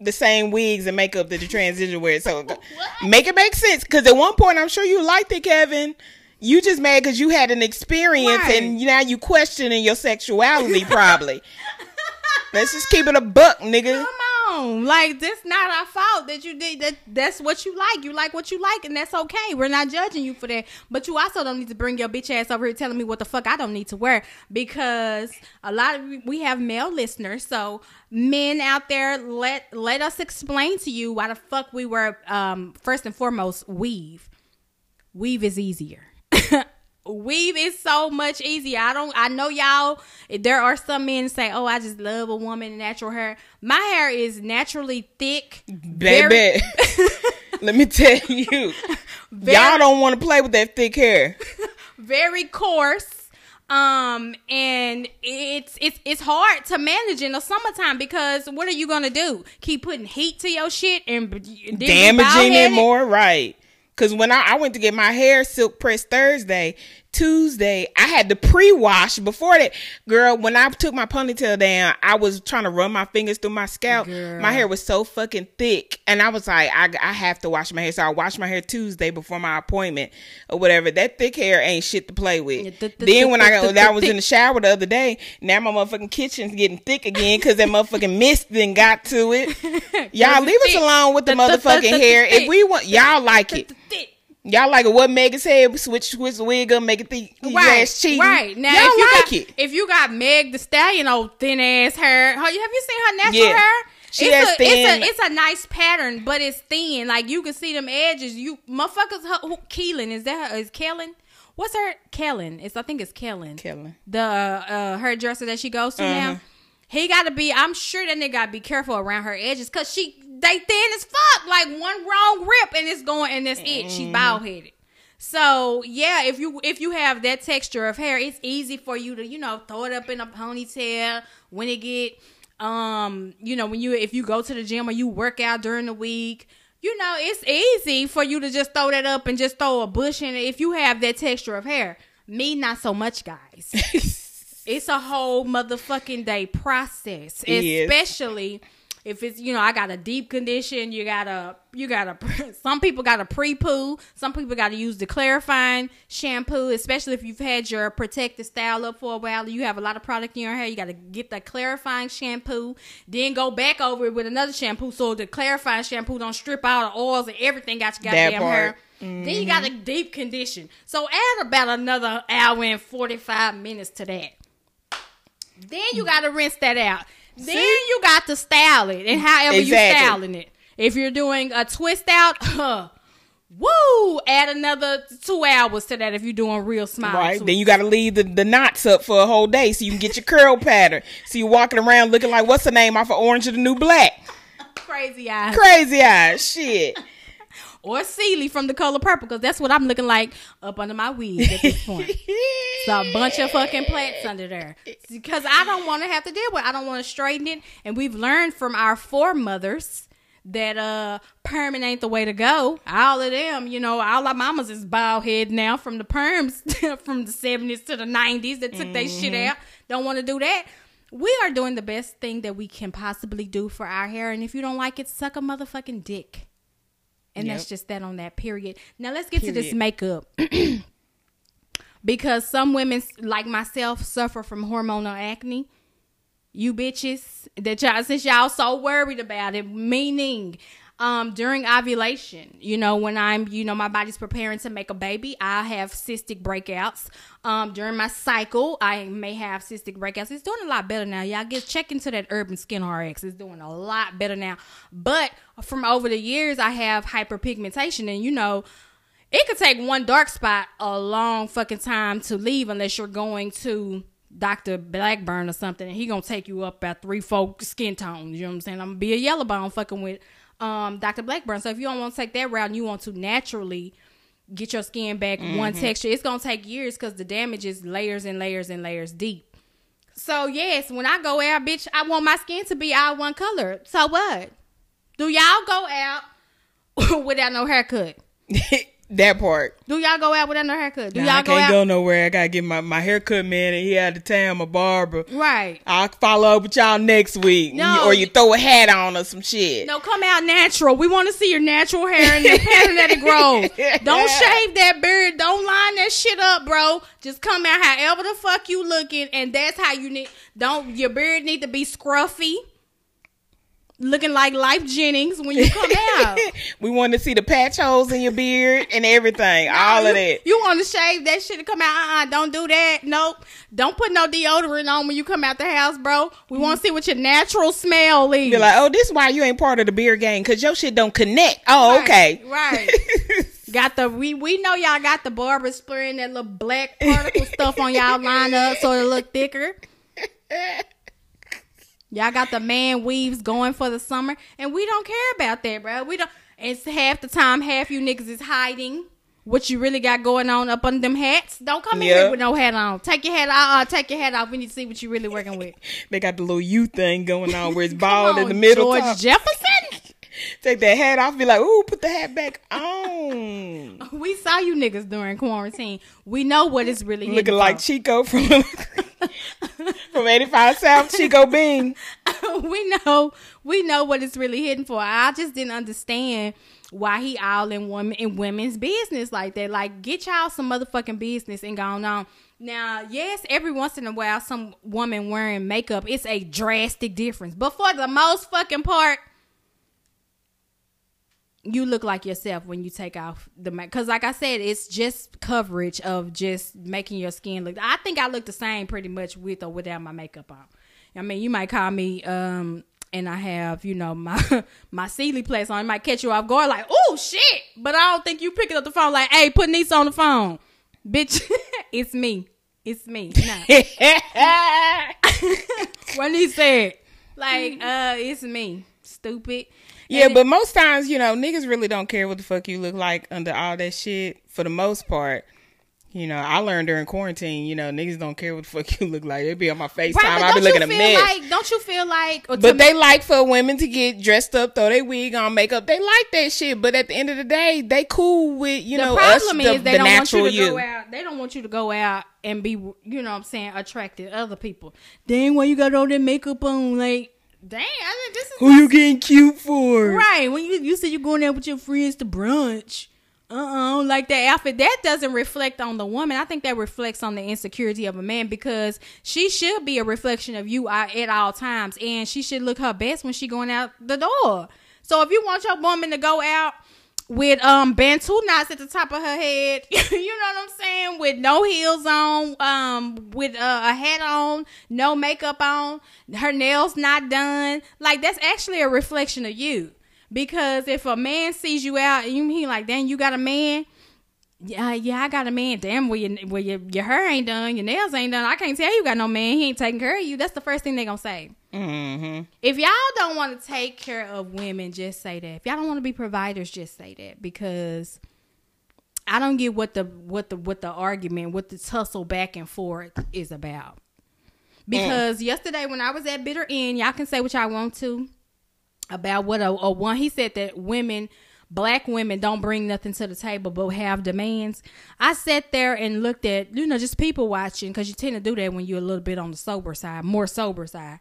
the same wigs and makeup that the transgender wear. So make it make sense. Because at one point, I'm sure you liked it, Kevin. You just mad because you had an experience Right. and now you questioning your sexuality, probably. Let's just keep it a buck, nigga. On, like this not our fault that you did that. That's what you like. You like what you like, and that's okay. We're not judging you for that. But you also don't need to bring your bitch ass over here telling me what the fuck I don't need to wear because a lot of we have male listeners. So men out there, let let us explain to you why the fuck we wear. Um, first and foremost, weave. Weave is easier. weave is so much easier. I don't. I know y'all. There are some men say, "Oh, I just love a woman natural hair." My hair is naturally thick, very- Baby. Let me tell you. Y'all don't want to play with that thick hair. very coarse. Um, and it's it's it's hard to manage in the summertime because what are you gonna do? Keep putting heat to your shit and, and then be damaging it more, right? Because when I, I went to get my hair silk pressed Thursday, Tuesday, I had to pre wash before that. Girl, when I took my ponytail down, I was trying to run my fingers through my scalp. Girl. My hair was so fucking thick. And I was like, I, I have to wash my hair. So I washed my hair Tuesday before my appointment or whatever. That thick hair ain't shit to play with. Yeah, the- the- then when I, the- when was in the shower the other day, now my motherfucking kitchen's getting thick again because that motherfucking mist then got to it. Y'all leave us alone with the, The- the- the- motherfucking the- the hair. If we want, y'all like it. Y'all like it. What Megan said, switch switch the wig up, make it thick. Right, ass cheating. right. Now, y'all if you like got, it. If you got Meg Thee Stallion, old thin ass hair, have you seen her natural Yeah. hair? She it's has a, thin- It's a it's a nice pattern, but it's thin. Like you can see them edges. You motherfuckers. Her, who, Keelan is that her, is Kellon? What's her Kellon? It's I think it's Kellon. Kellon. The uh, hairdresser that she goes to Uh-huh. now. He got to be. I'm sure that nigga got to be careful around her edges because she they thin as fuck. Like one wrong rip and it's going and that's it. She's bald headed. So yeah, if you if you have that texture of hair, it's easy for you to you know throw it up in a ponytail when it get um you know when you if you go to the gym or you work out during the week. You know, it's easy for you to just throw that up and just throw a bush in it if you have that texture of hair. Me, not so much, guys. It's a whole motherfucking day process, It is. If it's you know I got a deep condition. You gotta you gotta some people got to pre poo. Some people got to use the clarifying shampoo, especially if you've had your protective style up for a while. You have a lot of product in your hair. You got to get the clarifying shampoo, then go back over it with another shampoo so the clarifying shampoo don't strip out the oils and everything got your That goddamn hair. Then you got a mm-hmm. deep condition. So add about another hour and 45 minutes to that. Then you mm. got to rinse that out. Then you got to style it and however you Exactly. styling it. If you're doing a twist out, huh, woo, add another two hours to that if you're doing real smile. Right. Then you got to leave the, the knots up for a whole day so you can get your curl pattern. So you're walking around looking like what's the name off of Orange is the New Black? crazy eyes. Crazy eyes. Shit. Or Celie from the color purple because that's what I'm looking like up under my wig at this point. It's a bunch of fucking plaits under there because I don't want to have to deal with. it. I don't want to straighten it, and we've learned from our foremothers that uh perm ain't the way to go. All of them, you know, all our mamas is bald head now from the perms from the seventies to the nineties that took that shit out. Don't want to do that. We are doing the best thing that we can possibly do for our hair, and if you don't like it, suck a motherfucking dick. And Yep. that's just that on that period. Now let's get to this makeup. because some women like myself suffer from hormonal acne. You bitches that y'all since y'all so worried about it, meaning um during ovulation, you know, when I'm, you know, my body's preparing to make a baby, I have cystic breakouts. Um during my cycle, I may have cystic breakouts. It's doing a lot better now. Y'all get check into that Urban Skin RX. It's doing a lot better now. But from over the years, I have hyperpigmentation and you know, it could take one dark spot a long fucking time to leave unless you're going to Dr. Blackburn or something and he gonna take you up about three, four skin tones. You know what I'm saying? I'm gonna be a yellow bone fucking with um Dr. Blackburn. So if you don't want to take that route and you want to naturally get your skin back one texture, it's gonna take years because the damage is layers and layers and layers deep. So yes, when I go out, bitch, I want my skin to be all one color. So what? Do y'all go out without no haircut? That part. Do y'all go out without no haircut? Do Nah, y'all I can't go nowhere. I gotta get my, my haircut man and he out of town, my barber. Right. I'll follow up with y'all next week. No. or you throw a hat on or some shit. No, come out natural. We want to see your natural hair and the pattern that it grows. Don't shave that beard. Don't line that shit up, bro. Just come out however the fuck you looking, and that's how you need. Don't your beard need to be scruffy, looking like Lyfe Jennings when you come out. we want to see the patch holes in your beard and everything. all you, of that. You want to shave that shit to come out? Uh, uh don't do that. Nope. Don't put no deodorant on when you come out the house, bro. We want to see what your natural smell is. Be like, oh, this is why you ain't part of the beard gang because your shit don't connect. Oh, Right, okay. Right. got the we we know y'all got the barber spraying that little black particle stuff on y'all line up so it look thicker. Y'all got the man weaves going for the summer, and we don't care about that, bro. We don't. It's half the time, half you niggas is hiding what you really got going on up under them hats. Don't come in here with no hat on. Take your hat off. Uh, take your hat off. We need to see what you really working with. they got the little U thing going on where it's bald in the middle. George top. Jefferson. Take that hat off. Be like, ooh, put the hat back on. We saw you niggas during quarantine. We know what it's really Looking like. Chico from from 85 South, Chico Bean. we know we know what it's really hitting for. I just didn't understand why he all in women in women's business like that. Like get y'all some motherfucking business and going on. Now, yes, every once in a while some woman wearing makeup, it's a drastic difference. But for the most fucking part, you look like yourself when you take off the makeup. Cause like I said, it's just coverage of just making your skin look. I think I look the same pretty much with or without my makeup on. I mean, you might call me, um, and I have you know my my Celie place on. It might catch you off guard, like oh shit. But I don't think you picking up the phone like, hey, put Nisa on the phone, bitch. it's me. It's me. Nah. what he said, like, uh, it's me. Stupid. Yeah, And- but most times, you know, niggas really don't care what the fuck you look like under all that shit for the most part. You know, I learned during quarantine, you know, niggas don't care what the fuck you look like. They be on my FaceTime. Right, I be looking a mess. like? Don't you feel like? but me- they like for women to get dressed up, throw their wig on, makeup. They like that shit. But at the end of the day, they cool with, you the know, us, problem the, is they the don't want you to you. go out. They don't want you to go out and be, you know, what I'm saying, attracted to other people. Then why you got all that makeup on? Like, dang, I think this is Who you getting cute for? right. When you you say you're going out with your friends to brunch. Uh uh like that outfit that doesn't reflect on the woman. I think that reflects on the insecurity of a man because she should be a reflection of you at at all times, and she should look her best when she going out the door. So if you want your woman to go out with um bantu knots at the top of her head, you know what I'm saying, with no heels on, um, with uh, a hat on, no makeup on, her nails not done, like that's actually a reflection of you. Because if a man sees you out and you he like, damn, you got a man. Yeah, yeah, I got a man. Damn, well, your, well your, your hair ain't done, your nails ain't done. I can't tell you got no man. He ain't taking care of you. That's the first thing they gonna say. Mm-hmm. If y'all don't want to take care of women, just say that. If y'all don't want to be providers, just say that because I don't get what the what the what the argument, what the tussle back and forth is about. Because yesterday when I was at Bitter End, y'all can say what y'all want to about what a, a one. He said that women, black women, don't bring nothing to the table but have demands. I sat there and looked at you know just people watching because you tend to do that when you're a little bit on the sober side, more sober side.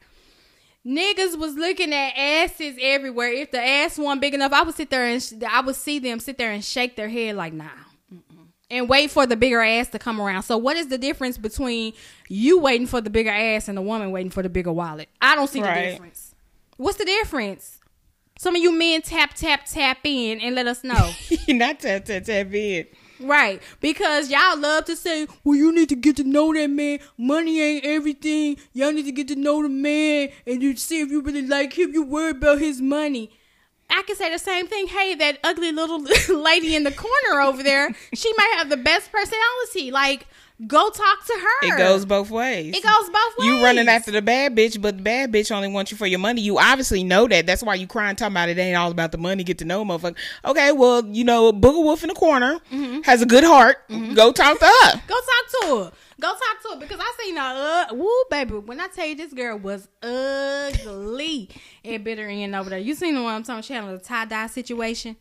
Niggas was looking at asses everywhere. If the ass wasn't big enough, I would sit there and sh- I would see them sit there and shake their head like, nah. mm-mm. And wait for the bigger ass to come around. So, what is the difference between you waiting for the bigger ass and the woman waiting for the bigger wallet? I don't see the difference. What's the difference? Some of you men tap, tap, tap in and let us know. Not tap, tap, tap in. Right. Because y'all love to say, well, you need to get to know that man. Money ain't everything. Y'all need to get to know the man and you see if you really like him. You worry about his money. I can say the same thing. Hey, that ugly little lady in the corner over there, she might have the best personality. Like, go talk to her. It goes both ways. It goes both ways. You running after the bad bitch, but the bad bitch only wants you for your money. You obviously know that. That's why you crying talking about it ain't all about the money. Get to know motherfucker. Okay, well, you know, Booger Wolf in the corner Mm-hmm. has a good heart. Go talk to her. Go talk to her. Go talk to her because I seen her. Uh, woo, baby. When I tell you this girl was ugly and bitter end over there. You seen the one I'm talking? She had a tie dye situation.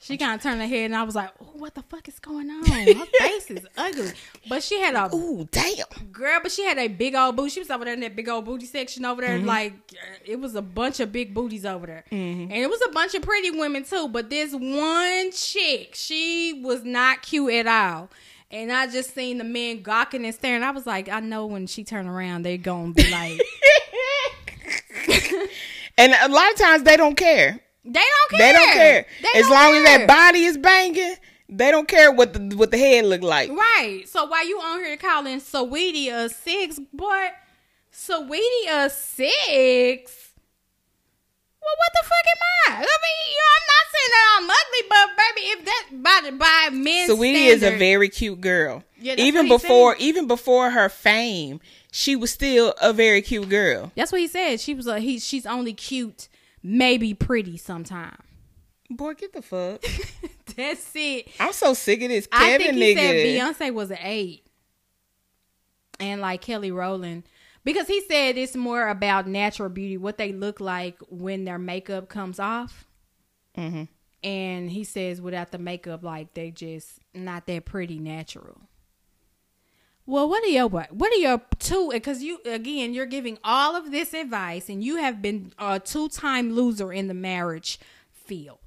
She kind of turned her head, and I was like, "Oh, what the fuck is going on? Her face is ugly." But she had a Ooh, damn. girl, but she had a big old booty. She was over there in that big old booty section over there. Mm-hmm. Like uh, it was a bunch of big booties over there, mm-hmm. and it was a bunch of pretty women too. But this one chick, she was not cute at all. And I just seen the men gawking and staring. I was like, I know when she turn around, they gonna be like, And a lot of times they don't care. They don't care. They don't care. They as don't long as that body is banging, they don't care what the what the head look like. Right. So why you on here calling Saweetie a six, boy, Saweetie a six. Well, what the fuck am I? I mean, you know, I'm not saying that I'm ugly, but baby, if that by by men's Saweetie is a very cute girl. Yeah, even before said. even before her fame, she was still a very cute girl. That's what he said. She was a he. She's only cute, maybe pretty sometime. Boy, get the fuck. That's it. I'm so sick of this I Kevin think he nigga. said Beyonce was an eight, and like Kelly Rowland, because he said it's more about natural beauty, what they look like when their makeup comes off, hmm and he says without the makeup, like they just not that pretty natural. Well, what are your what what are your two? Because you again, you're giving all of this advice, and you have been a two time loser in the marriage field.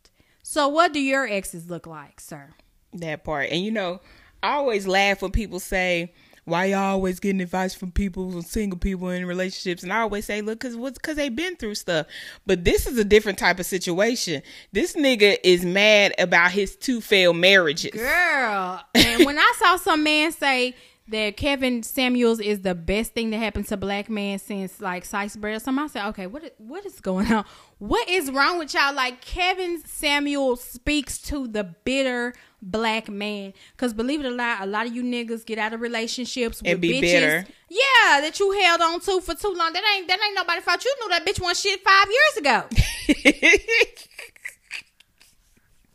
So, what do your exes look like, sir? That part. And you know, I always laugh when people say, why y'all always getting advice from people, from single people in relationships? And I always say, look, cause what's cause they've been through stuff. But this is a different type of situation. This nigga is mad about his two failed marriages. Girl. And when I saw some man say that Kevin Samuels is the best thing that happened to black man since like bread or something, I said, okay, what is, what is going on? What is wrong with y'all? Like Kevin Samuels speaks to the bitter black man. Cause believe it or not, a lot of you niggas get out of relationships with And be bitches. bitter. Yeah, that you held on to for too long. That ain't that ain't nobody fault. You knew that bitch one shit five years ago.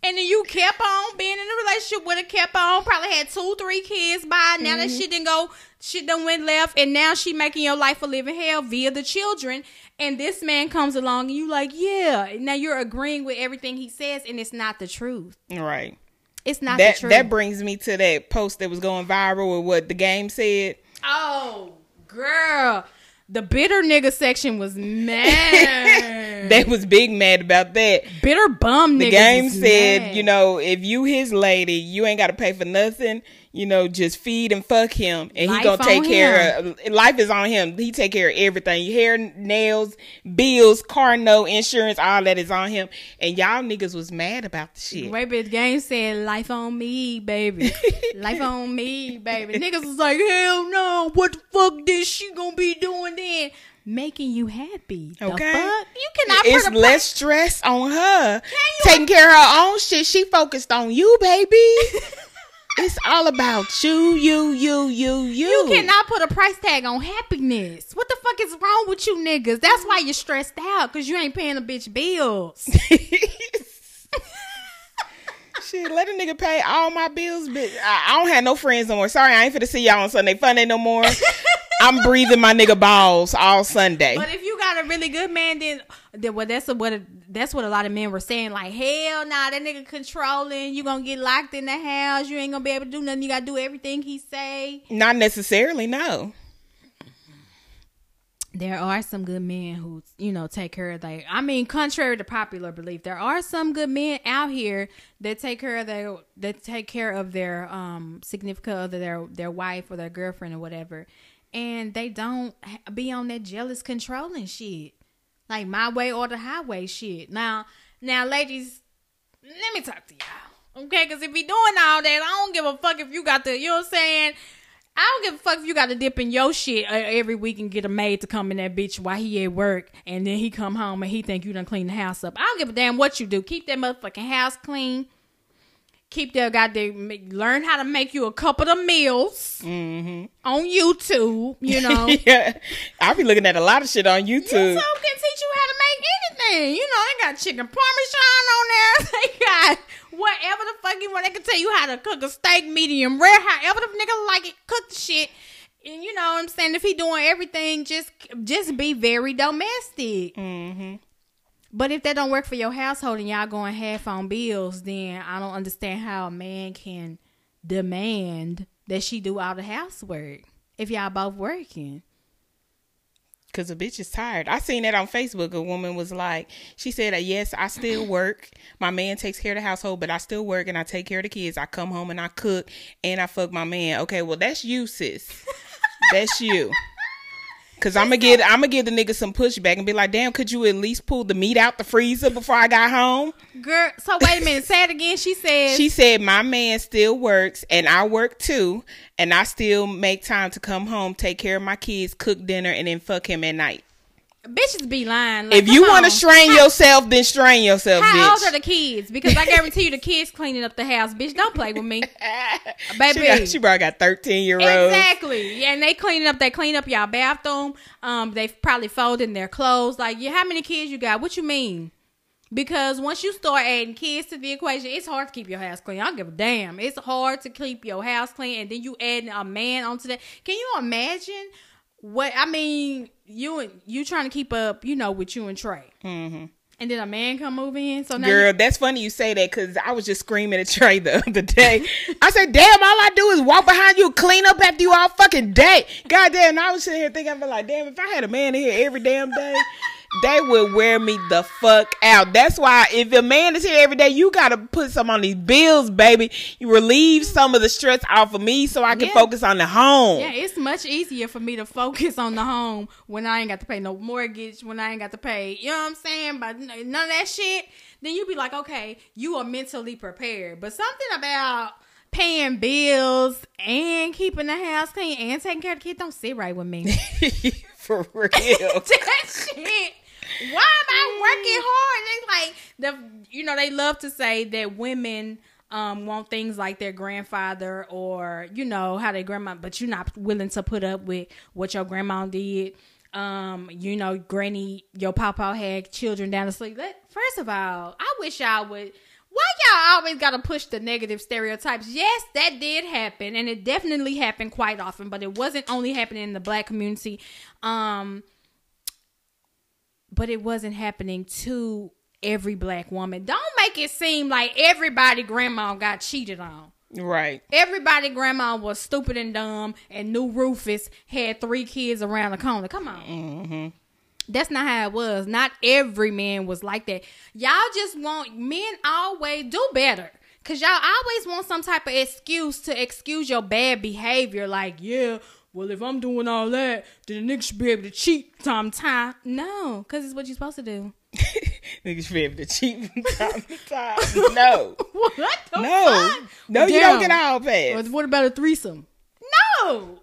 And then you kept on being in a relationship with her, kept on, probably had two, three kids by now that mm-hmm. she didn't go, shit done went left, and now she making your life a living hell via the children. And this man comes along and you like, yeah. Now you're agreeing with everything he says, and it's not the truth. right. It's not That the truth. that brings me to that post that was going viral with what the game said. oh, girl. The bitter nigga section was mad. They was big mad about that. bitter bum. The game said, mad. you know, if you his lady, you ain't got to pay for nothing. You know, just feed and fuck him, and Life he gonna take care of. Life is on him. He take care of everything. Hair, nails, bills, car note, insurance, all that is on him. And y'all niggas was mad about the shit. Baby, the game said life on me, baby. life on me, baby. Niggas was like, hell no, what the fuck this she gonna be doing then? Making you happy. The Okay. fuck? You cannot it's less stress on her taking care of her own shit. She focused on you, baby. it's all about you, you, you, you, you. You cannot put a price tag on happiness. What the fuck is wrong with you niggas? That's why you're stressed out, cause you ain't paying a bitch bills. Shit, let a nigga pay all my bills, but I, I don't have no friends no more. Sorry, I ain't finna see y'all on Sunday Funday no more. I'm breathing my nigga balls all Sunday. But if you got a really good man, then, then well, that's what that's what a lot of men were saying. Like, hell nah, that nigga controlling. You gonna get locked in the house. You ain't gonna be able to do nothing. You gotta do everything he say. Not necessarily, no. There are some good men who, you know, take care of their. I mean, contrary to popular belief, there are some good men out here that take care of their that take care of their um significant other, their their wife or their girlfriend or whatever, and they don't be on that jealous, controlling shit, like my way or the highway shit. Now, now, ladies, let me talk to y'all, okay? Because if he doing all that, I don't give a fuck if you got the, you know what I'm saying. I don't give a fuck if you got to dip in your shit uh, every week and get a maid to come in that bitch while he at work, and then he come home and he think you done clean the house up. I don't give a damn what you do. Keep that motherfucking house clean. Keep that goddamn learn how to make you a couple of meals on YouTube. You know, yeah, I be looking at a lot of shit on YouTube. so can teach you how to make anything. You know, they got chicken parmesan on there. They got whatever the fuck you want. They can tell you how to cook a steak medium rare, however the nigga like it. Cook the shit. And you know what I'm saying? If he doing everything, just just be very domestic. hmm But if that don't work for your household and y'all going half on bills, then I don't understand how a man can demand that she do all the housework if y'all both working. Cause a bitch is tired. I seen that on Facebook. A woman was like, she said, uh, "Yes, I still work. My man takes care of the household, but I still work and I take care of the kids. I come home and I cook and I fuck my man. Okay, well that's you, sis. that's you. Cause I'm gonna get I'm gonna give the nigga some pushback and be like, damn, could you at least pull the meat out the freezer before I got home? Girl, so wait a minute. Say it again. She said. She said my man still works and I work too, and I still make time to come home, take care of my kids, cook dinner, and then fuck him at night. Bitches be lying. Like, if you want to strain yourself, then strain yourself. How bitch. old are the kids? Because I guarantee you, the kids cleaning up the house. Bitch, don't play with me, baby. She, got, she probably got thirteen year olds. Exactly. Yeah, and they cleaning up. They clean up y'all bathroom. Um, they probably folding their clothes. Like, yeah, how many kids you got? What you mean? Because once you start adding kids to the equation, it's hard to keep your house clean. I don't give a damn. It's hard to keep your house clean, and then you add a man onto that. Can you imagine what I mean? You and you trying to keep up, you know, with you and Trey. Mm-hmm. And then a man come move in. So now Girl, you- that's funny you say that because I was just screaming at Trey the other day. I said, "Damn, all I do is walk behind you, clean up after you all fucking day." God damn, I was sitting here thinking, I'm like, "Damn, if I had a man in here every damn day." They would wear me the fuck out. That's why if a man is here every day, you gotta put some on these bills, baby. You relieve some of the stress off of me so I can Yeah. focus on the home. Yeah, it's much easier for me to focus on the home when I ain't got to pay no mortgage, when I ain't got to pay, you know what I'm saying? But none of that shit, then you be like, okay, you are mentally prepared. But something about paying bills and keeping the house clean and taking care of the kids don't sit right with me. For real. that shit. Why am I working hard? It's like the you know they love to say that women um want things like their grandfather or you know how their grandma, but you're not willing to put up with what your grandma did. Um, you know, Granny, your papa had children down the street. Let, first of all, I wish y'all would. Why y'all always gotta push the negative stereotypes? Yes, that did happen, and it definitely happened quite often, but it wasn't only happening in the black community. Um, but it wasn't happening to every black woman. Don't make it seem like everybody grandma got cheated on. Right. Everybody grandma was stupid and dumb and knew Rufus had three kids around the corner. Come on. Mm-hmm. That's not how it was. Not every man was like that. Y'all just want men always do better. Cause y'all always want some type of excuse to excuse your bad behavior. Like, yeah, well, if I'm doing all that, then the nigga should be able to cheat time to time. No, cause it's what you're supposed to do. Niggas should be able to cheat from time to time. No. What the No. fuck? No, Well, you don't get all pass. Or What about a threesome? No,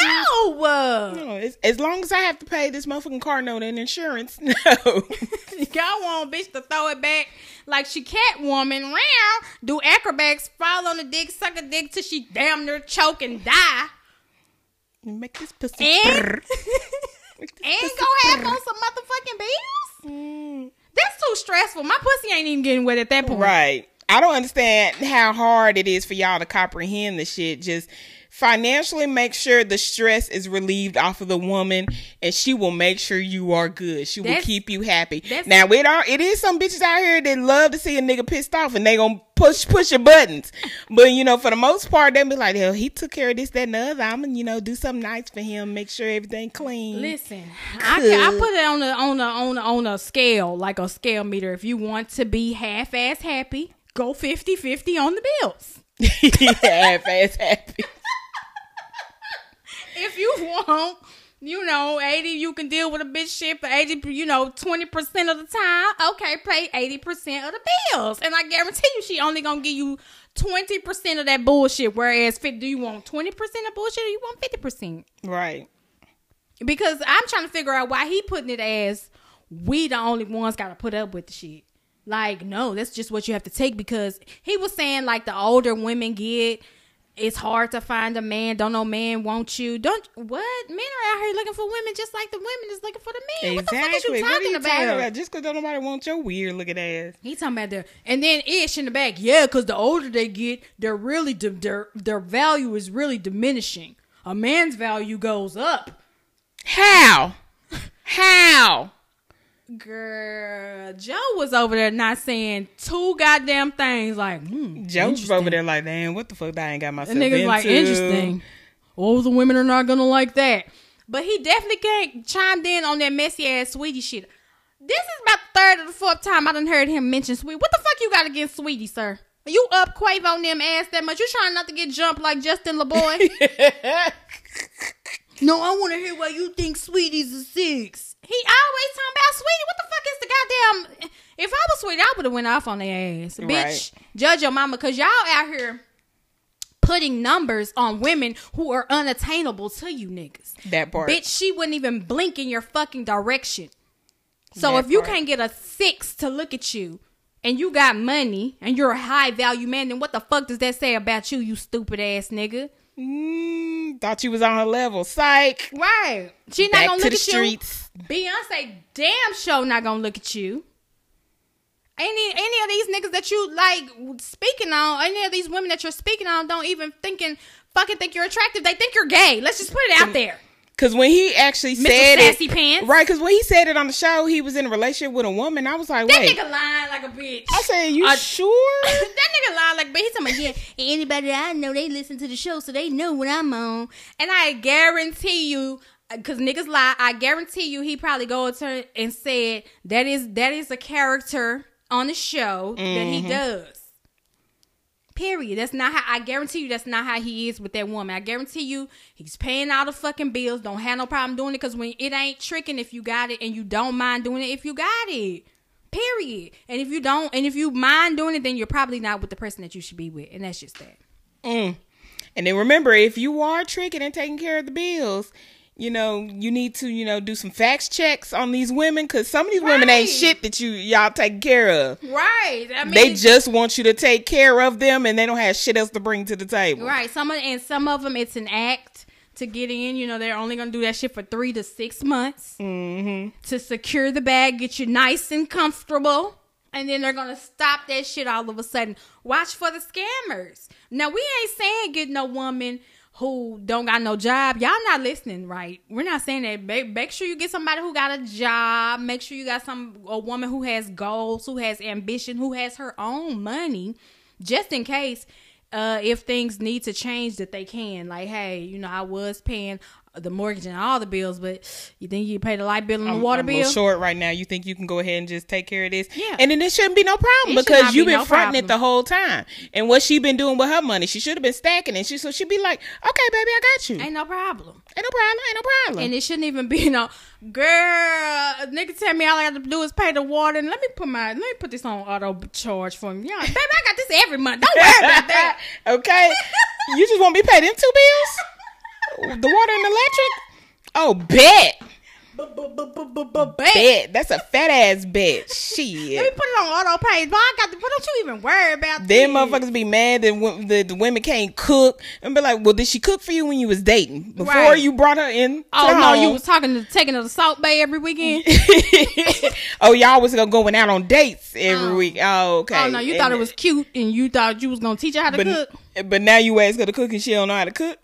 no. Uh, No, it's, as long as I have to pay this motherfucking car note and insurance, no. Y'all want bitch to throw it back like she Catwoman round, do acrobats, fall on the dick, suck a dick till she damn near choke and die, Make this pussy and. Make this and pussy go have on some motherfucking bills. Mm. That's too stressful. My pussy ain't even getting wet at that point. Right. I don't understand how hard it is for y'all to comprehend the shit. Just financially make sure the stress is relieved off of the woman and she will make sure you are good. She will keep you happy. Now it are it is some bitches out here that love to see a nigga pissed off and they gonna push push your buttons. But you know, for the most part, they be like, hell, he took care of this, that, and the other. I'm gonna, you know, do something nice for him, make sure everything clean. Listen, I, can, I put it on a on a on a, on a scale like a scale meter. If you want to be half ass happy, go 50-50 on the bills. half ass happy. If you want, you know, 80, you can deal with a bitch shit for 80, you know, 20% of the time. Okay, pay 80% of the bills. And I guarantee you she only gonna give you 20% of that bullshit. Whereas, do you want 20% of bullshit or you want 50%? Right. Because I'm trying to figure out why he putting it as we the only ones gotta put up with the shit. Like, no, that's just what you have to take because he was saying like the older women get, it's hard to find a man. Don't no man want you. Don't what? Men are out here looking for women just like the women is looking for the men. What the fuck is you talking What are you about? talking about? Just because nobody wants your weird looking ass. He talking about the and then ish in the back. Yeah, because the older they get, they're really di- their their value is really diminishing. A man's value goes up. How? How? Girl, Joe was over there not saying two goddamn things like hmm, Joe was over there like, damn, what the fuck I ain't got myself niggas into. like interesting. Oh, the women are not gonna like that. But he definitely can't chimed in on that messy ass Saweetie shit. This is about the third or the fourth time I done heard him mention Saweetie. What the fuck you got against Saweetie, sir? You up Quavo on them ass that much? You trying not to get jumped like Justin Laboy? no, I want to hear why you think Saweetie's a six. He always talking about Saweetie. What the fuck is the goddamn? If I was Saweetie, I would have went off on their ass, bitch. Judge your mama, cause y'all out here putting numbers on women who are unattainable to you niggas. that part. Bitch, she wouldn't even blink in your fucking direction. So That if you part. can't get a six to look at you and you got money and you're a high value man, then what the fuck does that say about you, you stupid ass nigga? Mm, thought you was on her level. Psych. Right. She not Back gonna to look the at streets. you. Beyonce damn show not gonna look at you. Any any of these niggas that you like speaking on, any of these women that you're speaking on don't even thinking fucking think you're attractive. They think you're gay. Let's just put it out there. Cause when he actually Mr. said Sassy it, Pants. right? Cause when he said it on the show, he was in a relationship with a woman. I was like, That wait. nigga lying like a bitch. I said, you Uh, sure? that nigga lying like, but he's talking about, yeah, anybody that I know, they listen to the show, so they know what I'm on. And I guarantee you, because niggas lie, I guarantee you he probably go to her and said, that is, that is a character on the show that Mm-hmm. he does. Period. That's not how I guarantee you that's not how he is with that woman. I guarantee you he's paying all the fucking bills. Don't have no problem doing it because when it ain't tricking if you got it and you don't mind doing it if you got it. Period. And if you don't and if you mind doing it, then you're probably not with the person that you should be with. And that's just that. Mm. And then remember, if you are tricking and taking care of the bills, you know, you need to, you know, do some facts checks on these women because some of these women ain't shit that you y'all take care of. Right. I mean They just want you to take care of them, and they don't have shit else to bring to the table. Right. Some of and some of them it's an act to get in. You know, they're only gonna do that shit for three to six months Mm-hmm. to secure the bag, get you nice and comfortable, and then they're gonna stop that shit all of a sudden. Watch for the scammers. Now we ain't saying get no woman who don't got no job. Y'all not listening, right? We're not saying that. Make, sure you get somebody who got a job. Make sure you got some a woman who has goals, who has ambition, who has her own money, just in case uh, if things need to change that they can. Like, hey, you know, I was paying the mortgage and all the bills, but you think you pay the light bill and the I'm, water I'm bill? short right now. You think you can go ahead and just take care of this? Yeah. And then it shouldn't be no problem It because you've be been no fronting it the whole time. And what she been doing with her money, she should have been stacking it. She so she'd be like, okay, baby, I got you. Ain't, no problem. Ain't no problem. Ain't no problem. And it shouldn't even be no girl. Nigga tell me all I have to do is pay the water and let me put my let me put this on auto charge for me. Yeah, baby, I got this every month. Don't worry about that. okay. you just want me to pay them two bills? The water and electric? Oh, bet. Bet. That's a fat ass bet. She. Let me put it on auto pay. Why I got. But don't you even worry about Them this. motherfuckers be mad that wo- the, the women can't cook and be like, well, did she cook for you when you was dating? Before Right. you brought her in? to Oh the no, home? you was talking to taking her to Salt Bae every weekend. oh, y'all was gonna going out on dates every Oh. week. Oh, okay. Oh no, you thought it And- was cute and you thought you was gonna teach her how to cook. but, but now you ask her to cook and she don't know how to cook.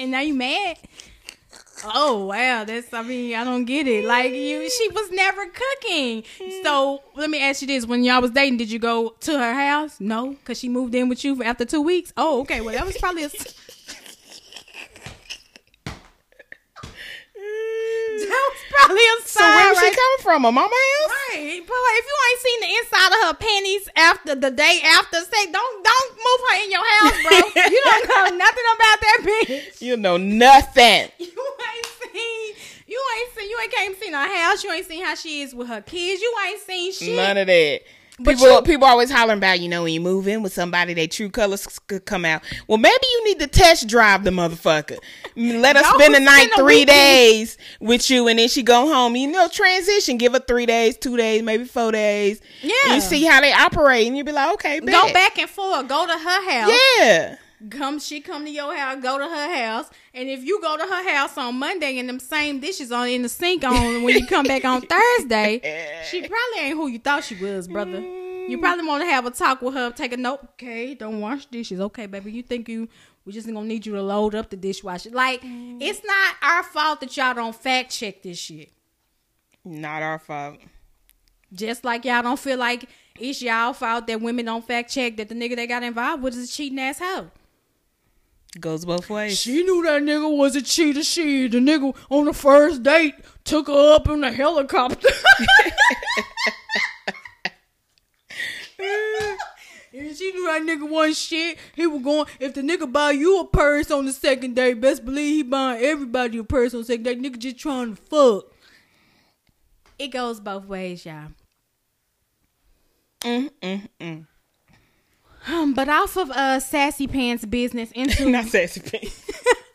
And now you mad. Oh wow, that's I mean I don't get it. Like you, she was never cooking. So let me ask you this: When y'all was dating, did you go to her house? No, because she moved in with you for after two weeks. Oh, okay. Well, that was probably a. that was probably a So where sign, she coming from? A mama house? Right, but if you ain't seen the inside of her panties after the day after, say don't don't move her in your house, bro. you don't know nothing about that bitch. You know nothing. You ain't seen. You ain't seen. You ain't came seen her house. You ain't seen how she is with her kids. You ain't seen shit. None of that. But People, you- people always hollering about, you know, when you move in with somebody, their true colors could come out. Well, maybe you need to test drive the motherfucker. Let her spend the night three days with you, and then she go home. You know, transition. Give her three days, two days, maybe four days. Yeah. You see how they operate, and you be like, okay, Go back and forth. Go to her house. Yeah. Come, she come to your house. Go to her house. And if you go to her house on Monday and them same dishes on in the sink on when you come back on Thursday, she probably ain't who you thought she was, brother. You probably want to have a talk with her. Take a note. Okay, don't wash dishes. Okay, baby. You think you? We just gonna need you to load up the dishwasher. Like mm. it's not our fault that y'all don't fact check this shit. Not our fault. Just like y'all don't feel like it's y'all fault that women don't fact check that the nigga they got involved with is a cheating ass hoe. Goes both ways. She knew that nigga was a cheater. She the nigga on the first date took her up in a helicopter. And she knew that nigga wasn't shit. He was going, if the nigga buy you a purse on the second day, best believe he buying everybody a purse on the second day. Nigga just trying to fuck. It goes both ways, y'all. Mm, mm, mm. Um, but off of uh Sassy Pants business into Not sassy pants.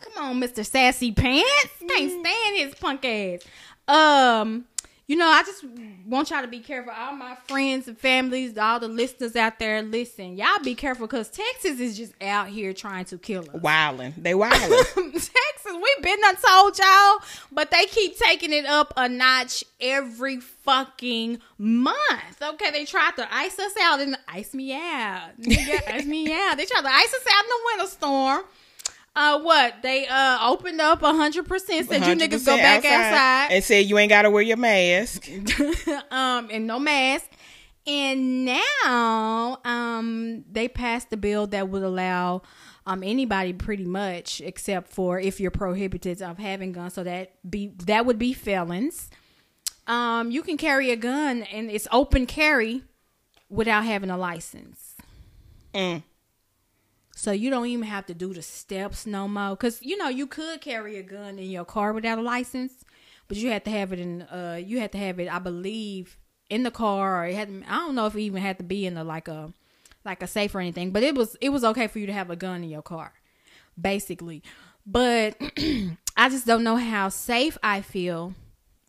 Come on, Mr. Sassy Pants. Can't stand his punk ass. Um, you know, I just want y'all to be careful. All my friends and families, all the listeners out there, listen, y'all be careful because Texas is just out here trying to kill us. Wildin'. They wildin'. Texas, we been done told y'all, but they keep taking it up a notch every fucking month. Okay, they tried to ice us out and ice me out. Ice me out. They tried to ice us out in the winter storm. Uh, what they uh opened up a hundred percent said you niggas go 100% back outside, And said you ain't gotta wear your mask. um, and no mask. And now, um, they passed the bill that would allow um anybody pretty much, except for if you're prohibited of having guns, so that be that would be felons. Um, you can carry a gun and it's open carry without having a license. Mm. So you don't even have to do the steps no more. Cause you know you could carry a gun in your car without a license, but you had to have it in. Uh, you had to have it, I believe, in the car, or it had. I don't know if it even had to be in the like a like a safe or anything. But it was it was okay for you to have a gun in your car, basically. But I just don't know how safe I feel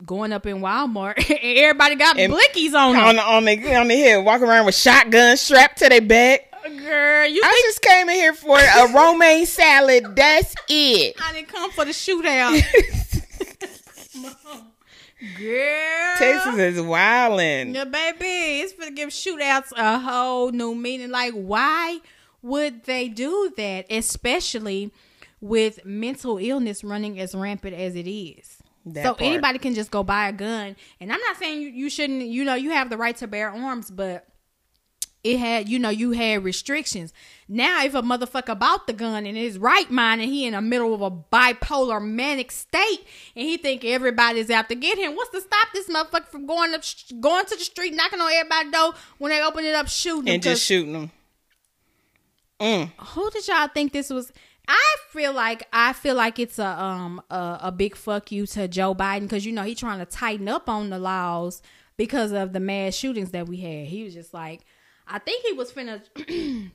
going up in Walmart. and Everybody got And- blickies on On on the on the hill, walking around with shotguns strapped to their back. Girl, you I just came in here for a romaine salad. That's it. I didn't come for the shootout? Girl. Texas is wildin'. Yeah, baby. It's gonna give shootouts a whole new meaning. Like, why would they do that? Especially with mental illness running as rampant as it is. That so part. anybody can just go buy a gun. And I'm not saying you, you shouldn't, you know, you have the right to bear arms, but it had, you know, you had restrictions. Now, if a motherfucker bought the gun in his right mind and he in the middle of a bipolar manic state and he think everybody's out to get him, what's to stop this motherfucker from going up, going to the street, knocking on everybody's door when they open it up, shooting and just shooting them. Mm. who did y'all think this was? I feel like I feel like it's a um a, a big fuck you to Joe Biden because you know he trying to tighten up on the laws because of the mass shootings that we had. He was just like, I think he was finna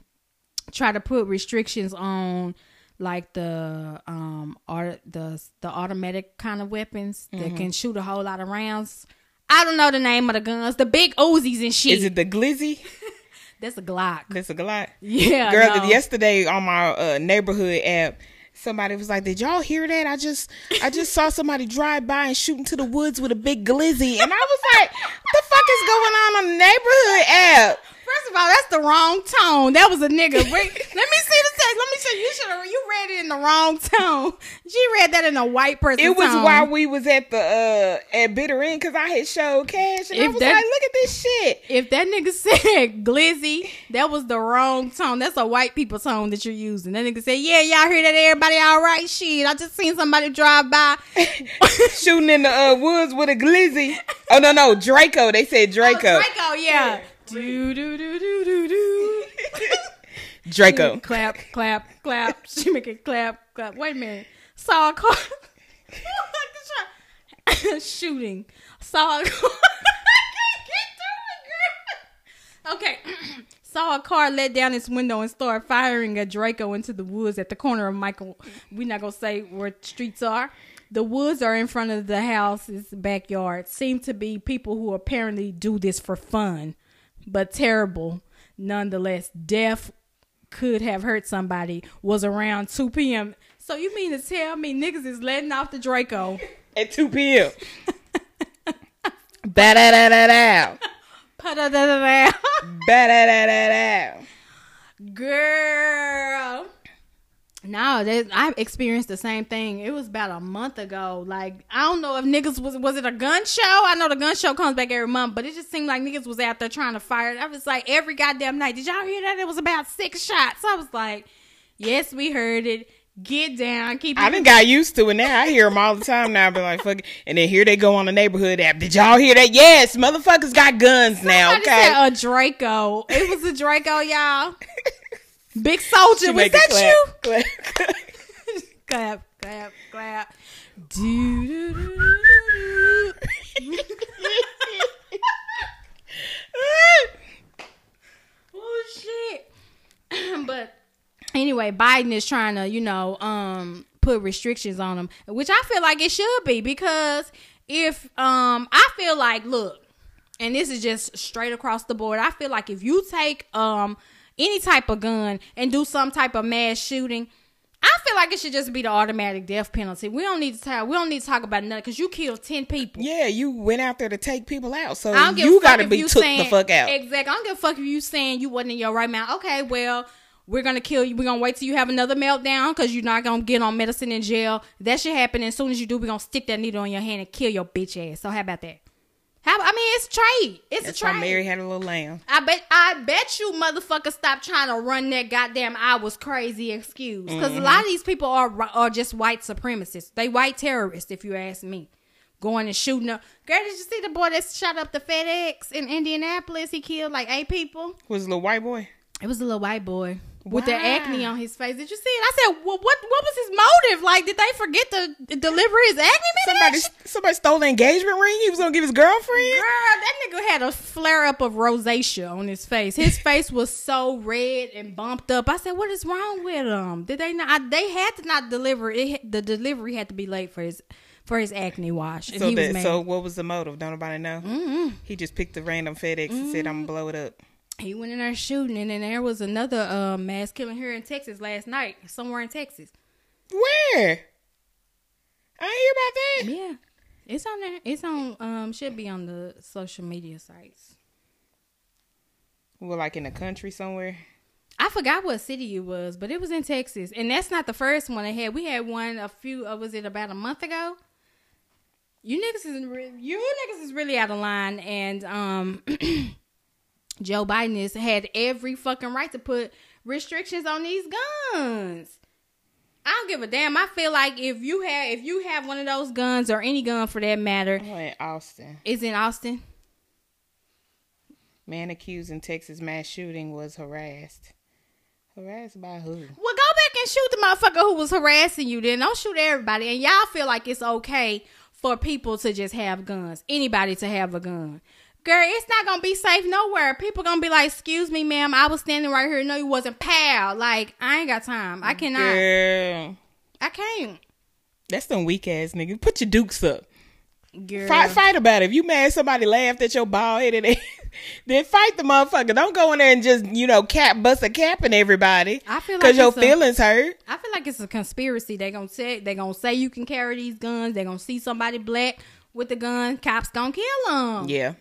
try to put restrictions on like the um or the the automatic kind of weapons that can shoot a whole lot of rounds. I don't know the name of the guns, the big Uzis and shit. Is it the glizzy? That's a Glock. That's a Glock. Yeah, Girl, no. yesterday on my uh, neighborhood app, somebody was like, "Did y'all hear that? I just, I just saw somebody drive by and shoot into the woods with a big glizzy." And I was like, "What the fuck is going on on the neighborhood app?" First of all, that's the wrong tone. That was a nigga. Wait, let me see the text. Let me see. You should have. You read it in the wrong tone. She read that in a white person. It was tone. while we was at the uh at Bitter End because I had showed cash and I If was that- like, "Look at this shit." If that nigga said glizzy, that was the wrong tone. That's a white people tone that you're using. That nigga said, "Yeah, y'all hear that? Everybody all right? Shit, I just seen somebody drive by." Shooting in the uh, woods with a glizzy. Oh no, no, Draco. They said Draco. Oh, Draco, yeah. Do do do do do do. Draco. clap, clap, clap. She make it clap, clap. Wait a minute. Saw a car. Shooting. Saw a car. Okay. Saw a car let down its window and start firing a Draco into the woods at the corner of Michael. We're not gonna say where streets are. The woods are in front of the house's backyard. Seem to be people who apparently do this for fun, but terrible nonetheless. Death could have hurt somebody. Was around 2 p.m. So you mean to tell me niggas is letting off the Draco? At 2 p.m. Ba da da da da. Pa-da-da-da-da. Ba da da da da. Girl. No, that I experienced the same thing. It was about a month ago. Like I don't know if niggas was was it a gun show? I know the gun show comes back every month, but it just seemed like niggas was out there trying to fire. I was like every goddamn night. Did y'all hear that? It was about six shots. I was like, yes, we heard it. Get down, keep. I done got used to it now. I hear them all the time now. I be like, fuck, it. and then here they go on the neighborhood app. Did y'all hear that? Yes, motherfuckers got guns now. Somebody Okay, a Draco. It was a Draco, y'all. Big soldier. She Was that it you? clap, clap. clap, clap, clap. Do, do, do, do, do, do. oh shit. but anyway, Biden is trying to, you know, um, put restrictions on them, which I feel like it should be because if um, I feel like, look, and this is just straight across the board. I feel like if you take um any type of gun and do some type of mass shooting, I feel like it should just be the automatic death penalty. We don't need to talk. We don't need to talk about nothing because you killed ten people. Yeah, you went out there to take people out, so I don't give you got to be took saying, the fuck out. Exactly. I don't give a fuck if you saying you wasn't in your right mind. Okay, well, we're gonna kill you. We're gonna wait till you have another meltdown because you're not gonna get on medicine in jail. That should happen. And as soon as you do, we're gonna stick that needle in your hand and kill your bitch ass. So how about that? How? I mean, it's trade. It's That's a why trade. Mary had a little lamb. I bet I bet you motherfucker, stop trying to run that goddamn I was crazy excuse. Because a lot of these people are are just white supremacists. They white terrorists, if you ask me. Going and shooting up. Girl, did you see the boy that shot up the FedEx in Indianapolis? He killed like eight people. Was a little white boy. It was a little white boy with the acne on his face. Did you see it? I said, well, what what was his motive? Like, did they forget to deliver his acne Somebody, medication? somebody stole the engagement ring. He was gonna give his girlfriend. Girl, that nigga had a flare up of rosacea on his face. His face was so red and bumped up. I said, "What is wrong with him? Did they not? I, they had to not deliver it. The delivery had to be late for his for his acne wash." And So he was that, so what was the motive? Don't nobody know. Mm-hmm. He just picked the random FedEx and said, "I'm gonna blow it up." He went in there shooting, and then there was another uh, mass killing here in Texas last night, somewhere in Texas. Where? I didn't hear about that. Yeah, it's on there. It's on. Um, should be on the social media sites. Well, like in the country somewhere. I forgot what city it was, but it was in Texas, and that's not the first one they had. We had one a few. Uh, was it about a month ago? You niggas is re- you niggas is really out of line, and um, Joe Biden has had every fucking right to put restrictions on these guns. I don't give a damn. I feel like if you have if you have one of those guns or any gun for that matter, Oh, in Austin. is in Austin. Man accused in Texas mass shooting was harassed. Harassed by who? Well, go back and shoot the motherfucker who was harassing you. Then don't shoot everybody. And y'all feel like it's okay for people to just have guns. Anybody to have a gun. Girl, it's not gonna be safe nowhere. People gonna be like, "Excuse me, ma'am, I was standing right here. No, you wasn't, pal." Like, I ain't got time. I cannot. Girl, I can't. that's some weak ass nigga. Put your dukes up. Girl, Fight, fight about it. If you mad somebody laughed at your bald headed ass, then fight the motherfucker. Don't go in there and just you know cap bust a cap in everybody. I feel like because your a- feelings hurt. I feel like it's a conspiracy. They gonna say they gonna say you can carry these guns. They gonna see somebody black with the gun. Cops gonna kill them. Yeah.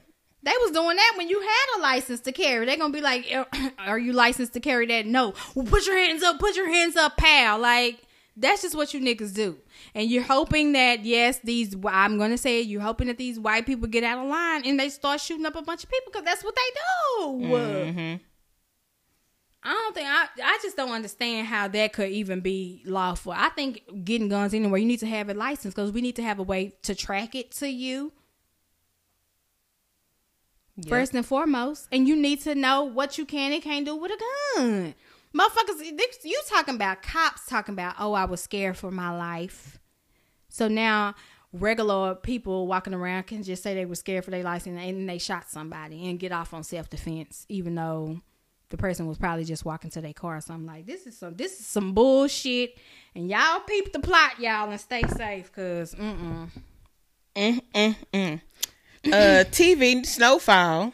They was doing that when you had a license to carry. They're gonna be like, "Er, "Are you licensed to carry that?" No. Well, put your hands up. Put your hands up, pal. Like that's just what you niggas do. And you're hoping that yes, these I'm gonna say it, you're hoping that these white people get out of line and they start shooting up a bunch of people because that's what they do. Mm-hmm. I don't think I I just don't understand how that could even be lawful. I think getting guns anywhere, you need to have a license because we need to have a way to track it to you first and foremost, and you need to know what you can and can't do with a gun. Motherfuckers, you talking about cops talking about, oh, I was scared for my life. So now regular people walking around can just say they were scared for their life and, and they shot somebody and get off on self defense, even though the person was probably just walking to their car or something like this is some this is some bullshit and y'all peep the plot y'all and stay safe because mm-mm. Mm, mm, mm. Uh, TV snowfall.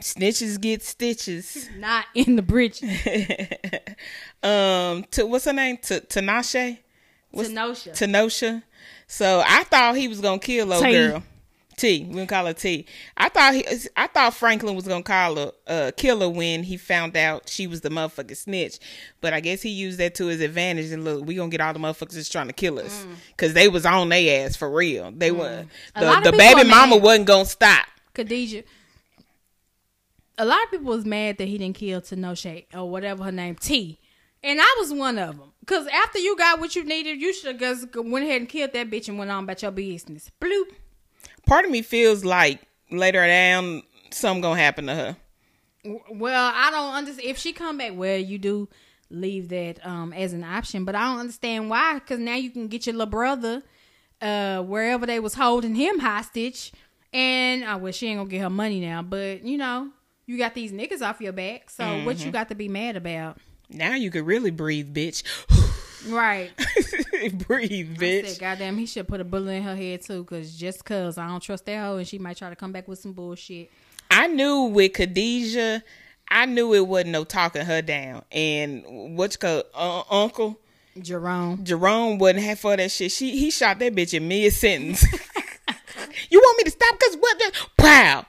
Snitches get stitches. not in the bridge um, to what's her name? To Tinashe. Tanosha. Tenosha. So I thought he was gonna kill old Tay. girl. T. We gonna call her T. I thought he, I thought Franklin was gonna call her uh, killer when he found out she was the motherfucking snitch. But I guess he used that to his advantage. And look, we gonna get all the motherfuckers that's trying to kill us because they was on their ass for real. They were Mm. Lot the the baby mama wasn't gonna stop. Khadijah. A lot of people was mad that he didn't kill Tenoche or whatever her name T, and I was one of them. Cause after you got what you needed, you should have just went ahead and killed that bitch and went on about your business. Bloop. Part of me feels like later down something gonna happen to her. Well, I don't understand if she come back. Well, you do leave that um as an option, but I don't understand why. Because now you can get your little brother uh wherever they was holding him hostage, and uh, well, she ain't gonna get her money now. But you know, you got these niggas off your back, so what you got to be mad about? Now you could really breathe, bitch. Right. breathe, I bitch. said, goddamn, he should put a bullet in her head too, cause just cause I don't trust that hoe, and she might try to come back with some bullshit. I knew with Khadijah, I knew it wasn't no talking her down. And what's called uh, Uncle Jerome. Jerome wasn't half for that shit. She he shot that bitch in mid sentence. you want me to stop? Cause what? The, wow,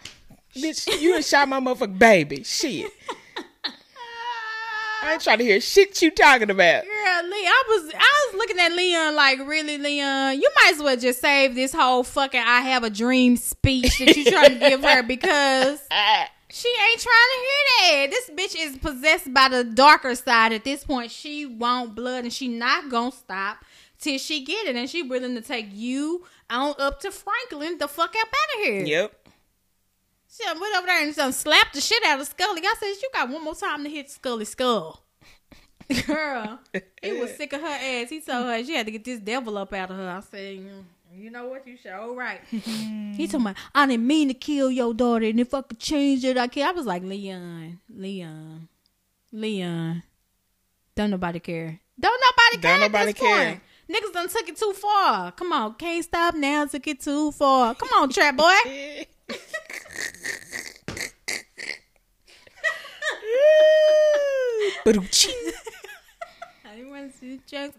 bitch, you done shot my motherfucking baby. Shit, I ain't trying to hear shit you talking about. Girl, Lee, I was I was looking at Leon like, really, Leon, you might as well just save this whole fucking "I have a dream" speech that you trying to give her because she ain't trying to hear that. This bitch is possessed by the darker side. At this point, she want blood, and she not gonna stop till she get it, and she willing to take you on up to Franklin the fuck up out of here. Yep. She done went over there and done slapped the shit out of Scully. I said, you got one more time to hit Scully's skull. Girl, he was sick of her ass. He told her she had to get this devil up out of her. I said, "Mm, you know what? You should. All right. he told me, I didn't mean to kill your daughter, and if I could change it, I can. I was like, Leon, Leon, Leon. Don't nobody care. Don't nobody care. Don't at nobody this care. Point. Niggas done took it too far. Come on, can't stop now. Took it too far. Come on, trap boy. I want to see jokes.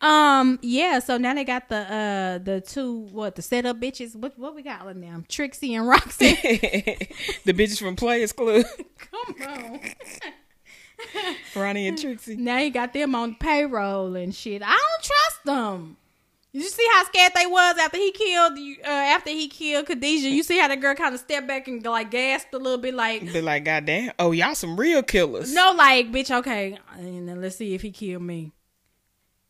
Um, yeah. So now they got the uh the two what the setup bitches. What what we got on them? Trixie and Roxy. the bitches from Players Club, Come on. Ronnie and Trixie. Now you got them on payroll and shit. I don't trust them. You see how scared they was after he killed you? Uh, after he killed Khadijah, you see how the girl kind of stepped back and like gasped a little bit, like Be like, goddamn, oh y'all some real killers. no, like bitch, okay, and then let's see if he killed me.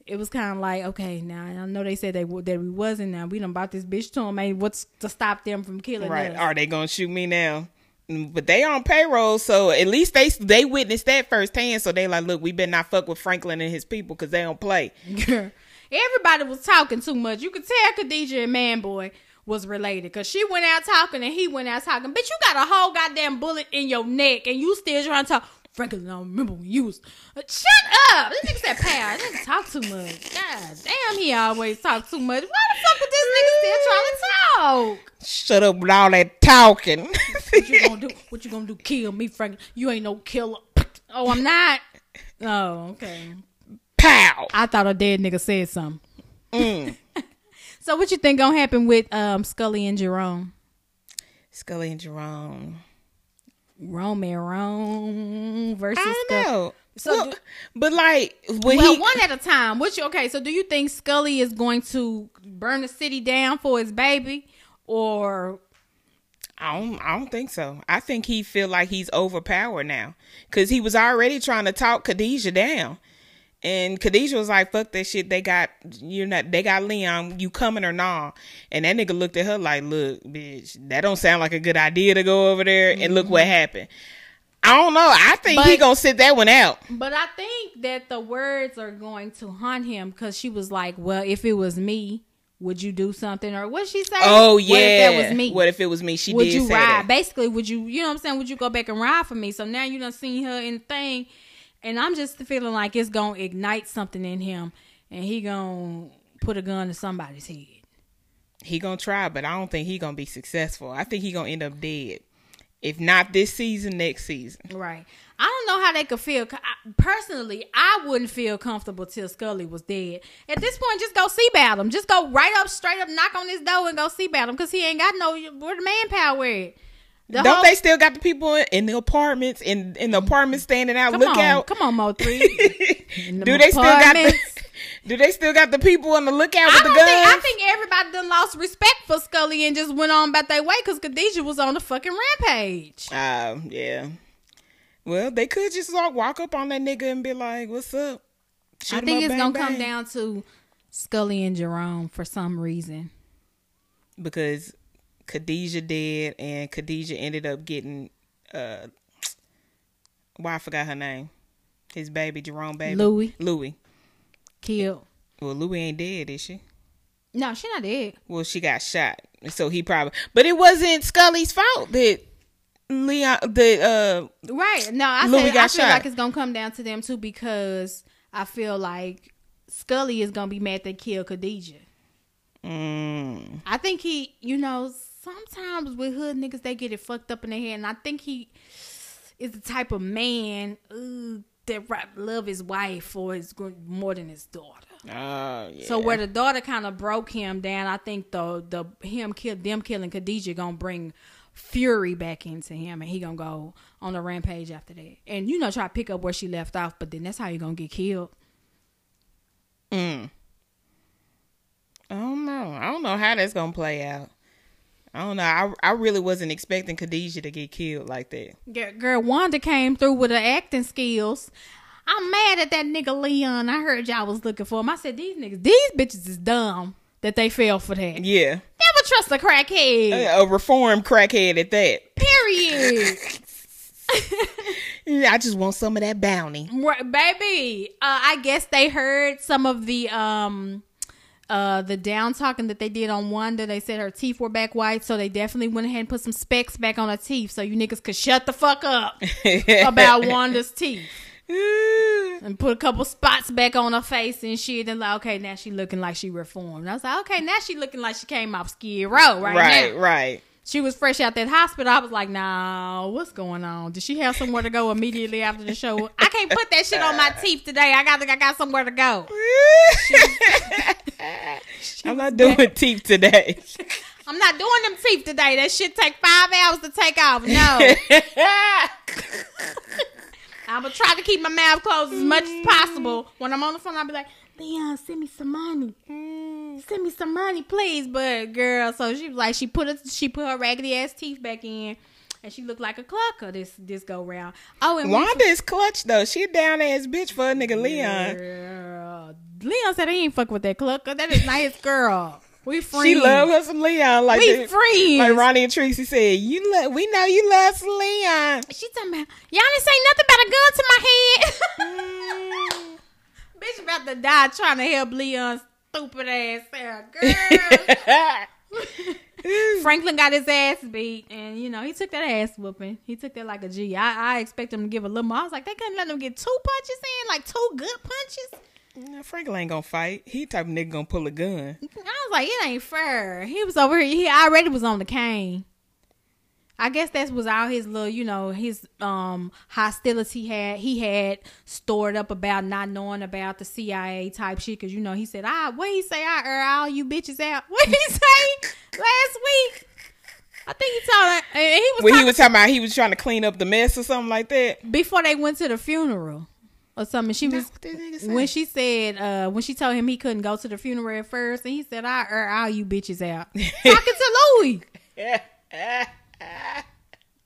It was kind of like okay, now I know they said they that we wasn't. Now we done bought this bitch to him. Hey, what's to stop them from killing Right? us? Are they gonna shoot me now? Mm, But they on payroll, so at least they they witnessed that firsthand. So they like, look, we better not fuck with Franklin and his people because they don't play. Everybody was talking too much. You could tell Khadijah and Manboy was related because she went out talking and he went out talking. Bitch, you got a whole goddamn bullet in your neck and you still trying to talk. Franklin, I don't remember when you was. Uh, Shut up! This nigga said, "Pal, this nigga talk too much." God damn, he always talk too much. Why the fuck was this nigga still trying to talk? Shut up with all that talking. What you gonna do? What you gonna do? Kill me, Franklin? You ain't no killer. Oh, I'm not. Oh, okay. Pow. I thought a dead nigga said something. Mm. So what you think gonna happen with um Scully and Jerome? Scully and Jerome. Rome and Rome versus I don't Scully. know. So Well, do- but like when Well, he one at a time. What you okay? So do you think Scully is going to burn the city down for his baby, or I don't, I don't think so. I think he feel like he's overpowered now because he was already trying to talk Khadijah down, and Khadijah was like, "Fuck that shit." They got you know they got Leon. You coming or not? And that nigga looked at her like, "Look, bitch, that don't sound like a good idea to go over there." And look what mm-hmm. happened. I don't know. I think he gonna sit that one out. But I think that the words are going to haunt him because she was like, "Well, if it was me, would you do something?" Or what she say? Oh yeah. what if that was me? What if it was me? She would did you say ride? that. Basically, would you? You know what I'm saying? Would you go back and ride for me? So now you done seen her in the thing, and I'm just feeling like it's gonna ignite something in him, and he gonna put a gun to somebody's head. He gonna try, but I don't think he gonna be successful. I think he gonna end up dead. If not this season, next season. Right. I don't know how they could feel. Personally, I wouldn't feel comfortable till Scully was dead. At this point, just go see about him. Just go right up, straight up, knock on his door and go see about him because he ain't got no where the manpower at. The Don't whole- they still got the people in the apartments in in the apartments standing out Come look on, out? come on, Mo three. Do they still got the. Do they still got the people on the lookout I with the guns? think. I think everybody done lost respect for Scully and just went on about their way because Khadijah was on the fucking rampage. Uh, yeah. Well, they could just walk up on that nigga and be like, "What's up?" Shoot I think up, it's bang, gonna come down to Scully and Jerome for some reason. because Khadijah dead and Khadijah ended up getting uh why I forgot her name. His baby, Jerome baby. Louis Louis. killed. Well, Louis ain't dead, is she? No, she not dead. Well, she got shot. So he probably But it wasn't Scully's fault that Leon the uh Right. No, I Louis said I feel shot. like it's gonna come down to them too because I feel like Scully is gonna be mad they killed Khadijah. mm, I think he, you know, sometimes with hood niggas they get it fucked up in their head, and I think he is the type of man uh, that love his wife or his more than his daughter. oh yeah. So where the daughter kind of broke him down, I think the the him kill them killing Khadijah gonna bring fury back into him, and he gonna go on a rampage after that, and you know try to pick up where she left off. But then that's how you gonna get killed. Mm. I don't know. I don't know how that's gonna play out. I don't know. I I really wasn't expecting Khadijah to get killed like that. Girl, girl, Wanda came through with her acting skills. I'm mad at that nigga Leon. I heard y'all was looking for him. I said these niggas, these bitches is dumb that they fell for that. Yeah. Never trust a crackhead. A reformed crackhead at that. Period. I just want some of that bounty. Right, baby. Uh, I guess they heard some of the um uh the down talking that they did on Wanda. They said her teeth were back white, so they definitely went ahead and put some specs back on her teeth, so you niggas could shut the fuck up about Wanda's teeth. and put a couple spots back on her face and shit. And like, okay, now she looking like she reformed. I was like, okay, now she looking like she came off Skid Row right, right, now. right. She was fresh out that hospital. I was like, nah, what's going on? Did she have somewhere to go immediately after the show? I can't put that shit on my teeth today. I got, I got somewhere to go. I'm not doing teeth today. I'm not doing them teeth today. That shit take five hours to take off. No, I'm gonna try to keep my mouth closed as much as possible. When I'm on the phone, I'll be like, Leon, send me some money. Mm. Send me some money, please. But girl, so she was like, she put a, she put her raggedy ass teeth back in, and she looked like a clucker this this go round. Oh, and Wanda is clutch though. She a down ass bitch for a nigga Leon. Girl. Leon said he ain't fuck with that clucker. That is not his girl. We friends. She love her some Leon like We the- friends. Like Ronnie and Tracy said, you love. We know you love some Leon. She talking about y'all didn't say nothing about a gun to my head. Mm. Bitch about to die trying to help Leon's stupid ass out. Girl. Franklin got his ass beat, and you know he took that ass whooping. He took that like a G. I, I expect him to give a little more. I was like, they couldn't let him get two punches in, like two good punches. Nah, Franklin ain't gonna fight. He type of nigga gonna pull a gun. I was like, it ain't fair. He was over here. He already was on the cane. I guess that was all his little, you know, his um hostility had he had stored up about not knowing about the CIA type shit. Cause you know he said, "I what he say? I air all you bitches out." What he say last week? I think he told her and he was When he talking- was talking about he was trying to clean up the mess or something like that. before they went to the funeral or something. She was That's what that nigga said. when she said uh when she told him he couldn't go to the funeral at first, and he said, "I air all you bitches out." Talking to Louis.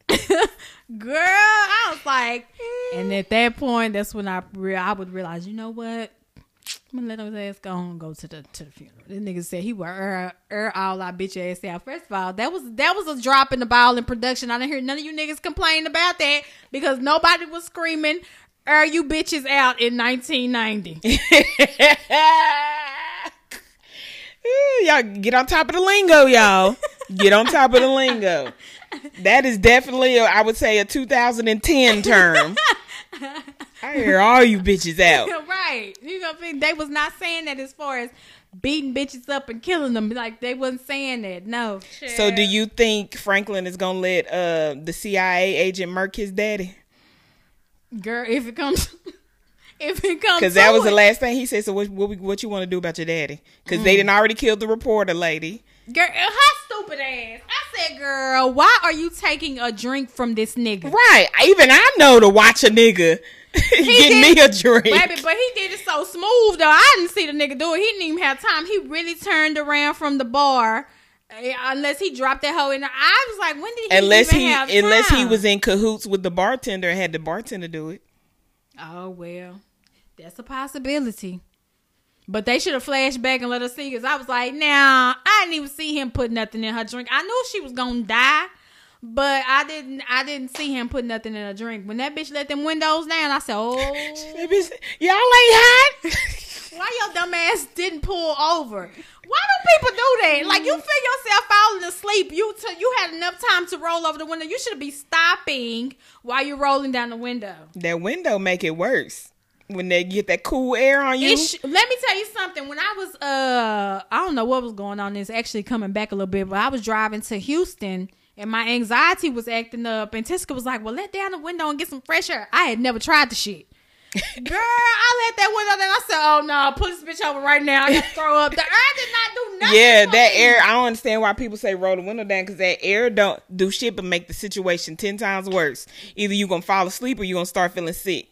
Girl, I was like, and at that point, that's when I re- I would realize, you know what? I'm gonna let his ass go and go to the to the funeral. This nigga said he would er, er all our bitch ass out. First of all, that was that was a drop in the ball in production. I didn't hear none of you niggas complain about that because nobody was screaming "Er you bitches out" in 1990. y'all get on top of the lingo, y'all. Get on top of the lingo. That is definitely, a, I would say, a 2010 term. I hear all you bitches out. right. You know, they was not saying that as far as beating bitches up and killing them. Like they wasn't saying that. No. So, do you think Franklin is gonna let uh, the CIA agent murk his daddy? Girl, if it comes, if it comes, Because that was the last thing he said. So what what, what you want to do about your daddy? Because Mm. they didn't already kill the reporter lady. Girl, her stupid ass. I said, girl, why are you taking a drink from this nigga? Right. Even I know to watch a nigga getting me a drink. Baby, but he did it so smooth though. I didn't see the nigga do it. He didn't even have time. He really turned around from the bar. eh, Unless he dropped that hoe in there. I was like, when did he unless he unless he was in cahoots with the bartender and had the bartender do it. Oh well, that's a possibility. But they should have flashed back and let us see because I was like, nah, I didn't even see him put nothing in her drink. I knew she was gonna die, but I didn't. I didn't see him put nothing in her drink. When that bitch let them windows down, I said, oh, Y'all ain't hot. why your dumb ass didn't pull over? Why do people do that? Like you feel yourself falling asleep. You t- you had enough time to roll over the window. You should be stopping while you're rolling down the window. that window make it worse when they get that cool air on you. Sh- let me tell you something. When I was uh I don't know what was going on. It's actually coming back a little bit, but I was driving to Houston and my anxiety was acting up and Tiska was like, Well let down the window and get some fresh air. I had never tried the shit. Girl, I let that window down. I said, Oh no, pull this bitch over right now. I gotta throw up. The air did not do nothing. yeah, that me. air. I don't understand why people say roll the window down because that air don't do shit but make the situation ten times worse. Either you gonna fall asleep or you gonna start feeling sick.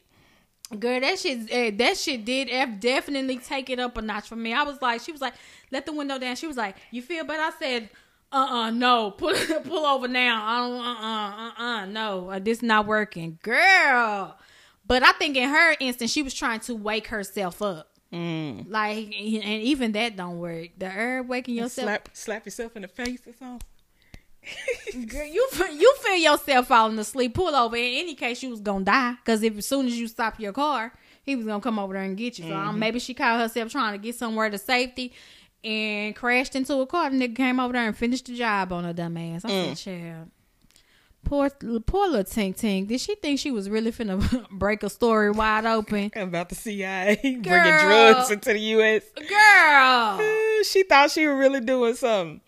Girl, that shit, eh, that shit did F definitely take it up a notch for me. I was like, she was like, let the window down. She was like, you feel better? I said, uh, uh no, pull, pull over now. I don't, uh, uh, uh, uh, no, uh, this not working, girl. But I think in her instance, she was trying to wake herself up. Mm. Like, and even that don't work. The herb waking yourself, Slap slap yourself in the face or something. Girl, you you feel yourself falling asleep. Pull over. In any case, you was gonna die because if as soon as you stop your car, he was gonna come over there and get you. So um, maybe she caught herself trying to get somewhere to safety and crashed into a car. The nigga came over there and finished the job on her dumb ass. I said, "Child, poor poor little Tink Tink. Did she think she was really finna break a story wide open, About the CIA bringing drugs into the U.S. girl?" She thought she was really doing something.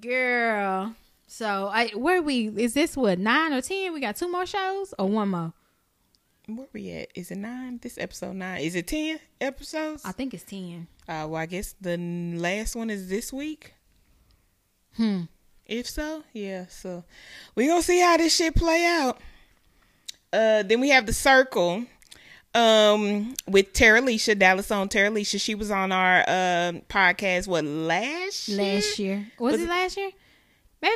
Girl. So I where we is this what nine or ten? We got two more shows or one more? Where we at? Is it nine? This episode nine. Is it ten episodes? I think it's ten. Uh, well, I guess the last one is this week. Hmm. If so, yeah. So we gonna see how this shit play out. Uh, then we have the circle. Um, with Terilisha, Dallas on Terilisha. She was on our uh, podcast. What last year? Last year was, Was it last year?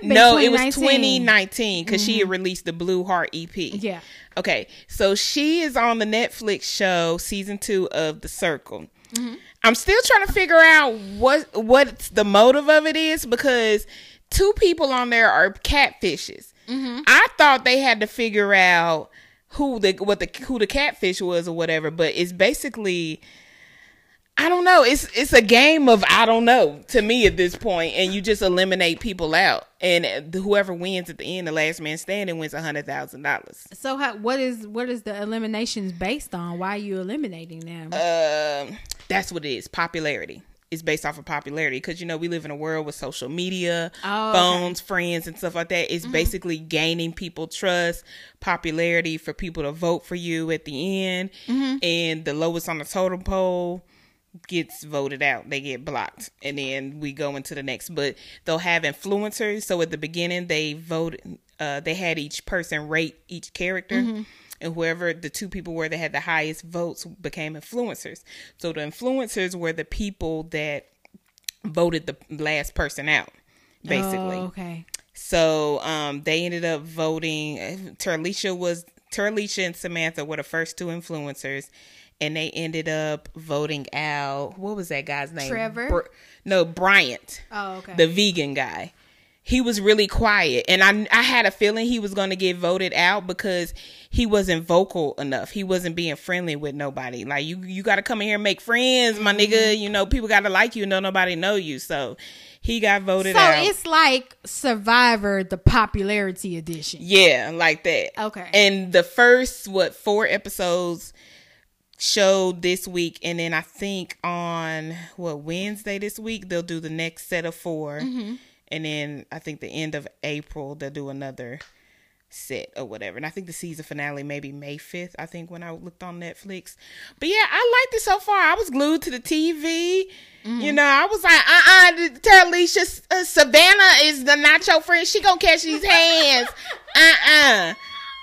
No, it was 2019. 2019 because she had released the Blue Heart EP. Yeah. Okay, so she is on the Netflix show season two of The Circle. I'm still trying to figure out what what's the motive of it is because two people on there are catfishes. I thought they had to figure out who the what the who the catfish was or whatever, but it's basically I don't know. It's it's a game of I don't know to me at this point, and you just eliminate people out, and whoever wins at the end, the last man standing, wins a hundred thousand dollars. So how, what is what is the eliminations based on? Why are you eliminating them? Um, that's what it is. Popularity is based off of popularity because you know we live in a world with social media, Oh, okay. Mm-hmm. phones, friends, and stuff like that. It's basically gaining people trust, popularity for people to vote for you at the end, Mm-hmm. and the lowest on the totem pole gets voted out. They get blocked, and then we go into the next. But they'll have influencers. So at the beginning, they voted. Uh, they had each person rate each character, Mm-hmm. And whoever the two people were that had the highest votes became influencers. So the influencers were the people that voted the last person out, basically. Oh, okay. So um, they ended up voting. Terilisha was Terilisha and Samantha were the first two influencers, and they ended up voting out. What was that guy's name? Trevor? Br- no, Bryant, Oh, okay. the vegan guy. He was really quiet, and I I had a feeling he was going to get voted out because he wasn't vocal enough. He wasn't being friendly with nobody. Like you, you got to come in here and make friends, my Mm-hmm. nigga. You know, people got to like you. And no, nobody know you. So he got voted so out. So it's like Survivor, the popularity edition. Yeah, like that. Okay. And the first what four episodes showed this week, and then I think on what Wednesday this week they'll do the next set of 4 Mm-hmm. And then I think the end of April they'll do another set or whatever. And I think the season finale maybe May 5th, I think, when I looked on Netflix. But yeah, I liked it so far. I was glued to the TV. Mm-hmm. You know, I was like, uh uh Terilisha uh, Savannah is the nacho friend. She gonna catch these hands. uh uh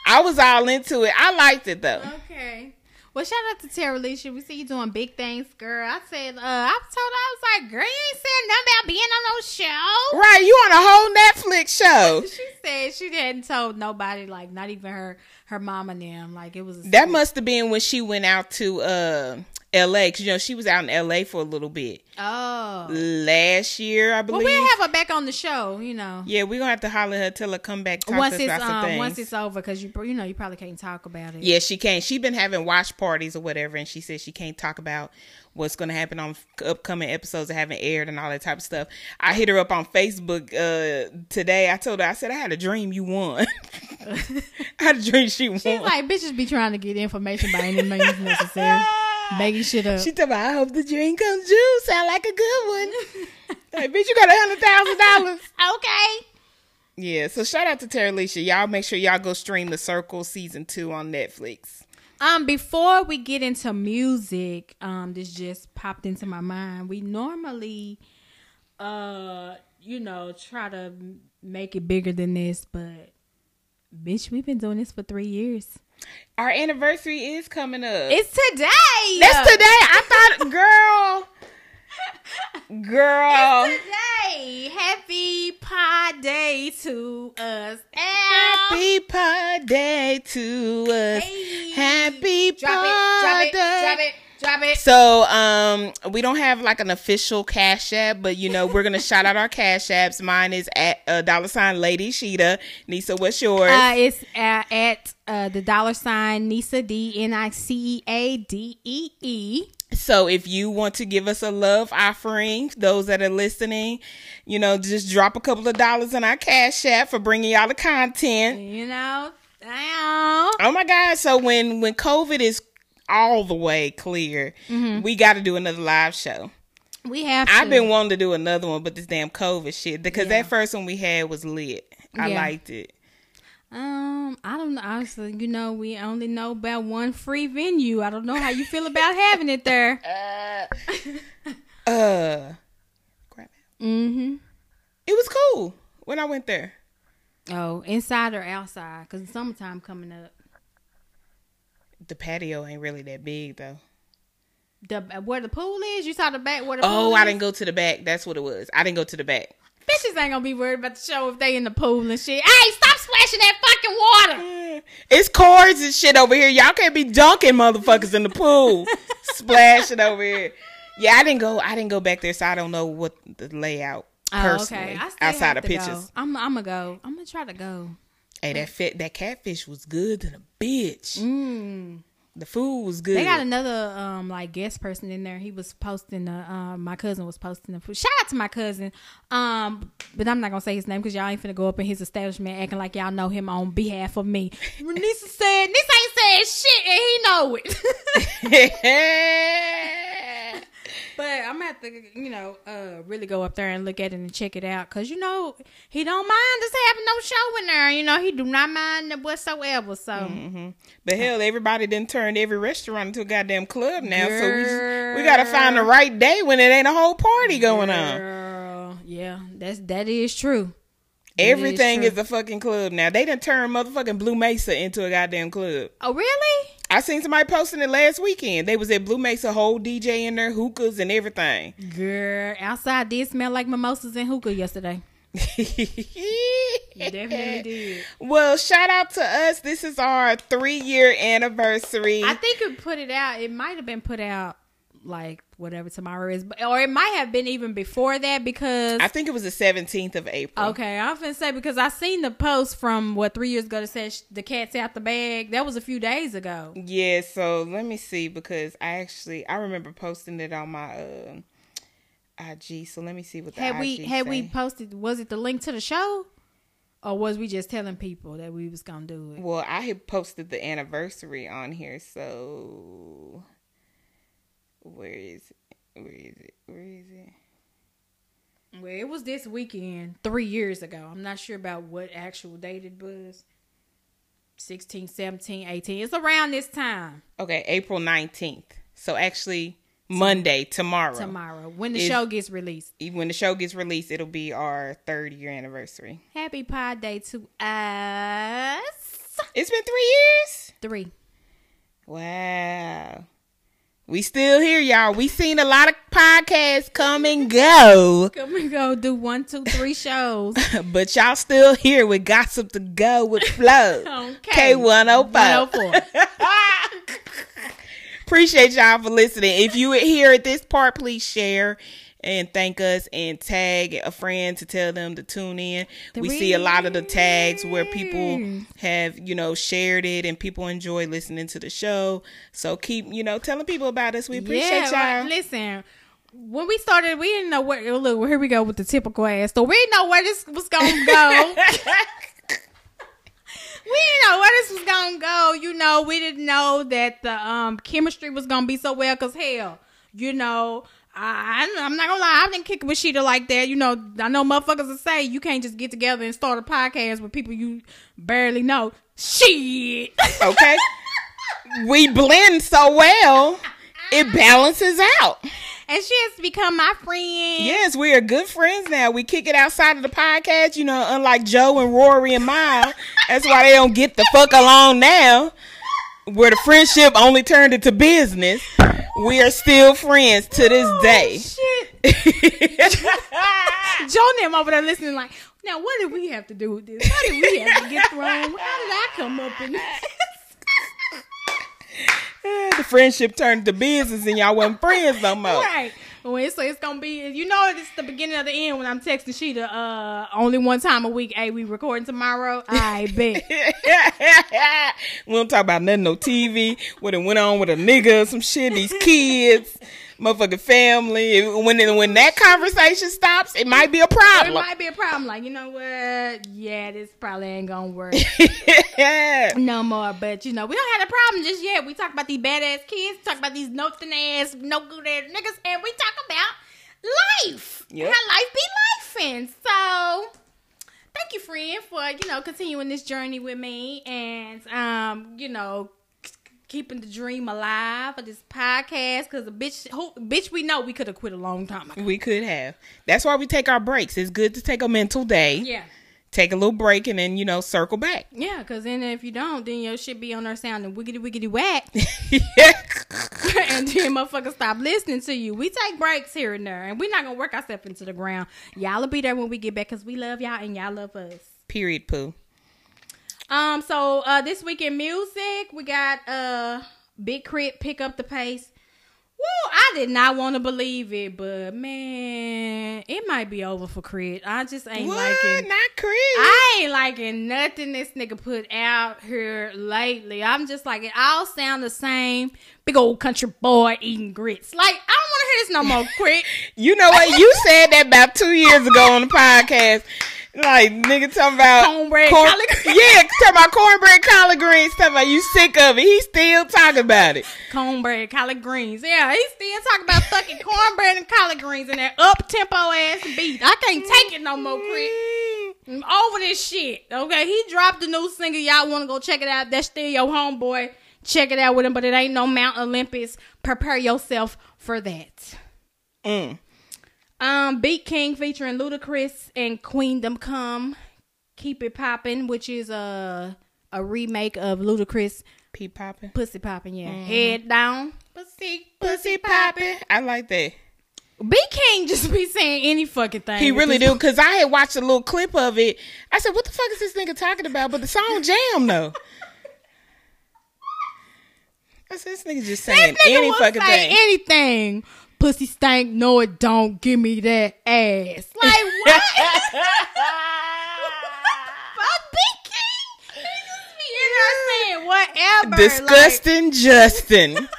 I was all into it. I liked it though. Okay. Well, shout out to Terilisha. We see you doing big things, girl. I said, uh, I told her, I was like, girl, you ain't said nothing about being on no show. Right, you on a whole Netflix show. she said she hadn't told nobody, like not even her her mom and them. Like it was. that must have been when she went out to uh L.A. Cause you know she was out in L.A. for a little bit. Oh, last year I believe. Well, we'll have her back on the show. You know. Yeah, we're gonna have to holler her till her come back. once it's um, once it's over, because you you know you probably can't talk about it. Yeah, she can't. She's been having watch parties or whatever, and she said she can't talk about what's going to happen on upcoming episodes that haven't aired and all that type of stuff. I hit her up on Facebook uh, today. I told her, I said, I had a dream you won. I had a dream she won. She's like, bitches be trying to get information by any means necessary. Making shit up. She told me, I hope the dream comes true. Sound like a good one. like, bitch, you got a hundred thousand dollars. Okay. Yeah, so shout out to Terilisha. Y'all make sure y'all go stream The Circle season two on Netflix. Um, before we get into music, um, this just popped into my mind. We normally, uh, you know, try to make it bigger than this, but bitch, we've been doing this for three years. Our anniversary is coming up. It's today. That's today. I thought, girl. Girl. It's today. Happy Pod Day to us. Happy Pod Day to us. Hey. Happy Pod it, drop it, Day. Drop it. Drop it. So, um, we don't have like an official cash app, but you know, we're gonna shout out our cash apps. Mine is at uh, dollar sign Lady Shida. Nisa, what's yours? Uh, it's uh, at uh, the dollar sign Nisa D N I C E A D E E. So if you want to give us a love offering, those that are listening, you know, just drop a couple of dollars in our cash app for bringing y'all the content. You know, damn. Oh my God! So when when COVID is all the way clear, mm-hmm. we got to do another live show. We have. To. I've been wanting to do another one, but this damn COVID shit because yeah. that first one we had was lit. I yeah. liked it. Um, I don't know. Honestly, you know, we only know about one free venue. I don't know how you feel about having it there. Uh, uh crap. Mm-hmm. It was cool when I went there. Oh, inside or outside? Cause summertime coming up. The patio ain't really that big though. The uh, where the pool is? You saw the back where the oh, I didn't go to the back. That's what it was. I didn't go to the back. Bitches ain't gonna be worried about the show if they in the pool and shit. Hey, stop splashing that fucking water. It's cords and shit over here. Y'all can't be dunking motherfuckers in the pool. Splashing over here. Yeah, I didn't go. I didn't go back there, so I don't know what the layout. Personally, oh, okay. outside of pictures, go. I'm. I'm gonna go. I'm gonna try to go. Hey, that fit that catfish was good to the bitch. Mm. The food was good. They got another um like guest person in there. He was posting the um my cousin was posting the food. Shout out to my cousin. Um, but I'm not gonna say his name because y'all ain't finna go up in his establishment acting like y'all know him on behalf of me. Nisa said Nisa ain't said shit and he know it. But I'm gonna have to, you know, uh, really go up there and look at it and check it out, cause you know he don't mind us having no show in there. You know he do not mind whatsoever. So, mm-hmm. but hell, everybody didn't turn every restaurant into a goddamn club now. Girl. So we just, we gotta find the right day when it ain't a whole party going Girl. on. Yeah, that's that is true. Everything is, is, a fucking club now. They done turned motherfucking Blue Mesa into a goddamn club. Oh, really? I seen somebody posting it last weekend. They was at Blue Mesa, whole DJ in there, hookahs and everything. Girl, outside did smell like mimosas and hookah yesterday. definitely did. Well, shout out to us. This is our three year anniversary. I think it put it out. It might have been put out like whatever tomorrow is, or it might have been even before that because I think it was the seventeenth of April. Okay, I was gonna say because I seen the post from what three years ago that said the cat's out the bag. That was a few days ago. Yeah, so let me see because I actually I remember posting it on my uh, IG. So let me see what the had IG we had say. we posted. Was it the link to the show? Or was we just telling people that we was gonna do it? Well, I had posted the anniversary on here, so where is it? Where is it? Where is it? Well, it was this weekend, three years ago. I'm not sure about what actual date it was. 16, 17, 18. It's around this time Okay, April 19th. So actually Monday, tomorrow. tomorrow when the Is- show gets released. When the show gets released, it'll be our third year anniversary. Happy Pi Day to us. It's been three years. Three. Wow. We still here, y'all. We seen a lot of podcasts come and go, Come and go do one, two, three shows. but y'all still here with gossip to go with flow. Okay. K105. 104. Appreciate y'all for listening. If you are here at this part, please share and thank us and tag a friend to tell them to tune in. We see a lot of the tags where people have, you know, shared it and people enjoy listening to the show. So keep, you know, telling people about us. We appreciate yeah, y'all. Listen, when we started, we didn't know where. Look, here we go with the typical ass. So we didn't know where this was gonna go. we didn't know where this was gonna go. You know, we didn't know that the um chemistry was gonna be so well. Cause hell, you know. I, I'm not gonna lie, I didn't kick it with Shida like that. You know, I know motherfuckers will say you can't just get together and start a podcast with people you barely know. Shit. Okay. we blend so well, it ah. balances out. and she has become my friend. Yes, we are good friends now. We kick it outside of the podcast, you know, unlike Joe and Rory and Mal. That's why they don't get the fuck along now. Where the friendship only turned into business. We are still friends to this oh, day. Shit. Joe and them over there listening like, now what did we have to do with this? How did we have to get thrown? How did I come up in this? the friendship turned to business and y'all weren't friends no more. right. Well, so it's gonna be, you know, it's the beginning of the end when I'm texting Shida, uh, only one time a week. Hey, we recording tomorrow. I bet. we don't talk about nothing, no TV. What it went on with a nigga, some shit, these kids, motherfucking family. When when that conversation stops, it might be a problem. it might be a problem. Like, you know what? Yeah, this probably ain't gonna work yeah. no more. But you know, we don't have a problem just yet. We talk about these badass kids, talk about these nothing ass, no good ass niggas, and we talk about life. Yep. How life be lifing. So thank you, friend, for you know continuing this journey with me and um, you know. Keeping the dream alive for this podcast, because a bitch, who, bitch, we know we could have quit a long time ago. we could have. That's why we take our breaks. It's good to take a mental day, Yeah, take a little break, and then you know circle back. yeah, because then if you don't, then your shit be on there sounding wiggity wiggity whack. and then motherfuckers stop listening to you. We take breaks here and there, and we're not gonna work ourselves into the ground. Y'all will be there when we get back because we love y'all and y'all love us. Period. Poo. Um, so uh, this week in music, we got uh Big K.R.I.T. pick up the pace. Woo! I did not want to believe it, but man, it might be over for Crit. I just ain't What? liking. Not Chris. I ain't liking nothing this nigga put out here lately. I'm just like it all sound the same. Big old country boy eating grits. Like I don't want to hear this no more. Crit. You know what? You said that about two years ago on the podcast. Like nigga talking about Cornbread, corn- collard greens. Yeah, talking about cornbread, collard greens. Talking about you sick of it. He still talking about it. cornbread, collard greens. Yeah, he still talking about fucking cornbread and collard greens and that up tempo ass beat. I can't take it no more, Crit. I'm over this shit. Okay, he dropped the new single. Y'all want to go check it out? That's still your homeboy. Check it out with him, but it ain't no Mount Olympus. Prepare yourself for that. Mm. Um, Beat King featuring Ludacris and Queendom Come, Keep It Poppin', which is a a remake of Ludacris P-Poppin. Pussy Poppin'. Yeah, head down, pussy, Pussy popping. I like that. B King just be saying any fucking thing. He really do because I had watched a little clip of it. I said, "What the fuck is this nigga talking about?" But the song jam though. I said, "This nigga just saying nigga any fucking say thing." anything. Pussy stank, no it don't. Give me that ass. Like what? Fuck B King. He just be in there saying whatever. Disgusting Justin.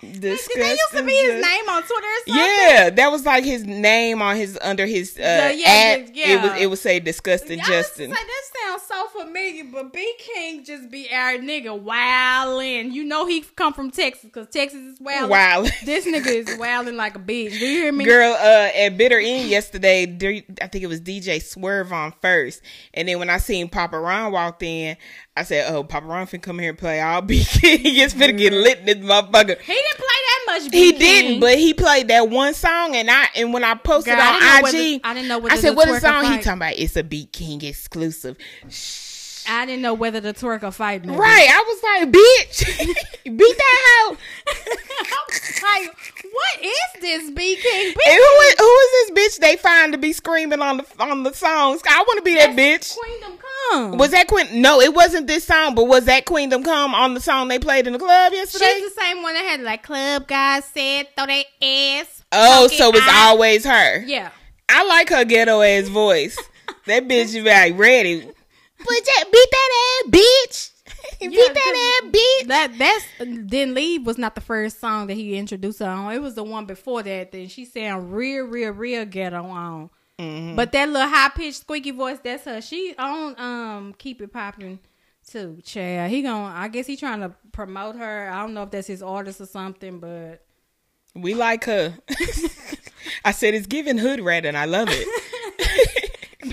Did that used to be his name on Twitter? Yeah, that was like his name on his under his uh Yeah, yeah, ad. yeah. It was it would say disgusting I Justin. Like, that sounds so familiar, but B King just be our nigga wildin'. You know he come from Texas because Texas is wild. Wild. This nigga is wildin' like a bitch. Do you hear me? Girl, uh, at Bitter End yesterday, I think it was DJ Swerve on first, and then when I seen Papa Ron walked in, I said, "Oh, Papa Ron finna come here and play all B King. He's finna get lit this motherfucker." He didn't play that much. B He King. didn't, but he played that one song, and I and when I posted Girl, I on didn't know IG, whether- I didn't know whether I said, "What song?" He talking about it's a Beat King exclusive. I didn't know whether to twerk or fight. Nigga. Right? I was like, "Bitch, beat that hoe." like, what is this B King? B And who is, who is this bitch they find to be screaming on the on the songs? I want to be that bitch. Queendom Come. Was that Queen? No, it wasn't this song, but was that Queendom Come on the song they played in the club yesterday? She's the same one that had like club guys said throw their ass. oh, so it's out. always her. Yeah. I like her ghetto ass voice. that bitch is like ready. Put that beat that ass, bitch. beat Yeah, that ass, bitch. That that's then leave was not the first song that he introduced her on. It was the one before that. Then she sound real, real, real ghetto on. Mm-hmm. But that little high pitched squeaky voice, that's her. She on um keep it popping too, Chad. He going I guess he trying to promote her. I don't know if that's his artist or something, but We like her. I said it's giving hood rat, and I love it.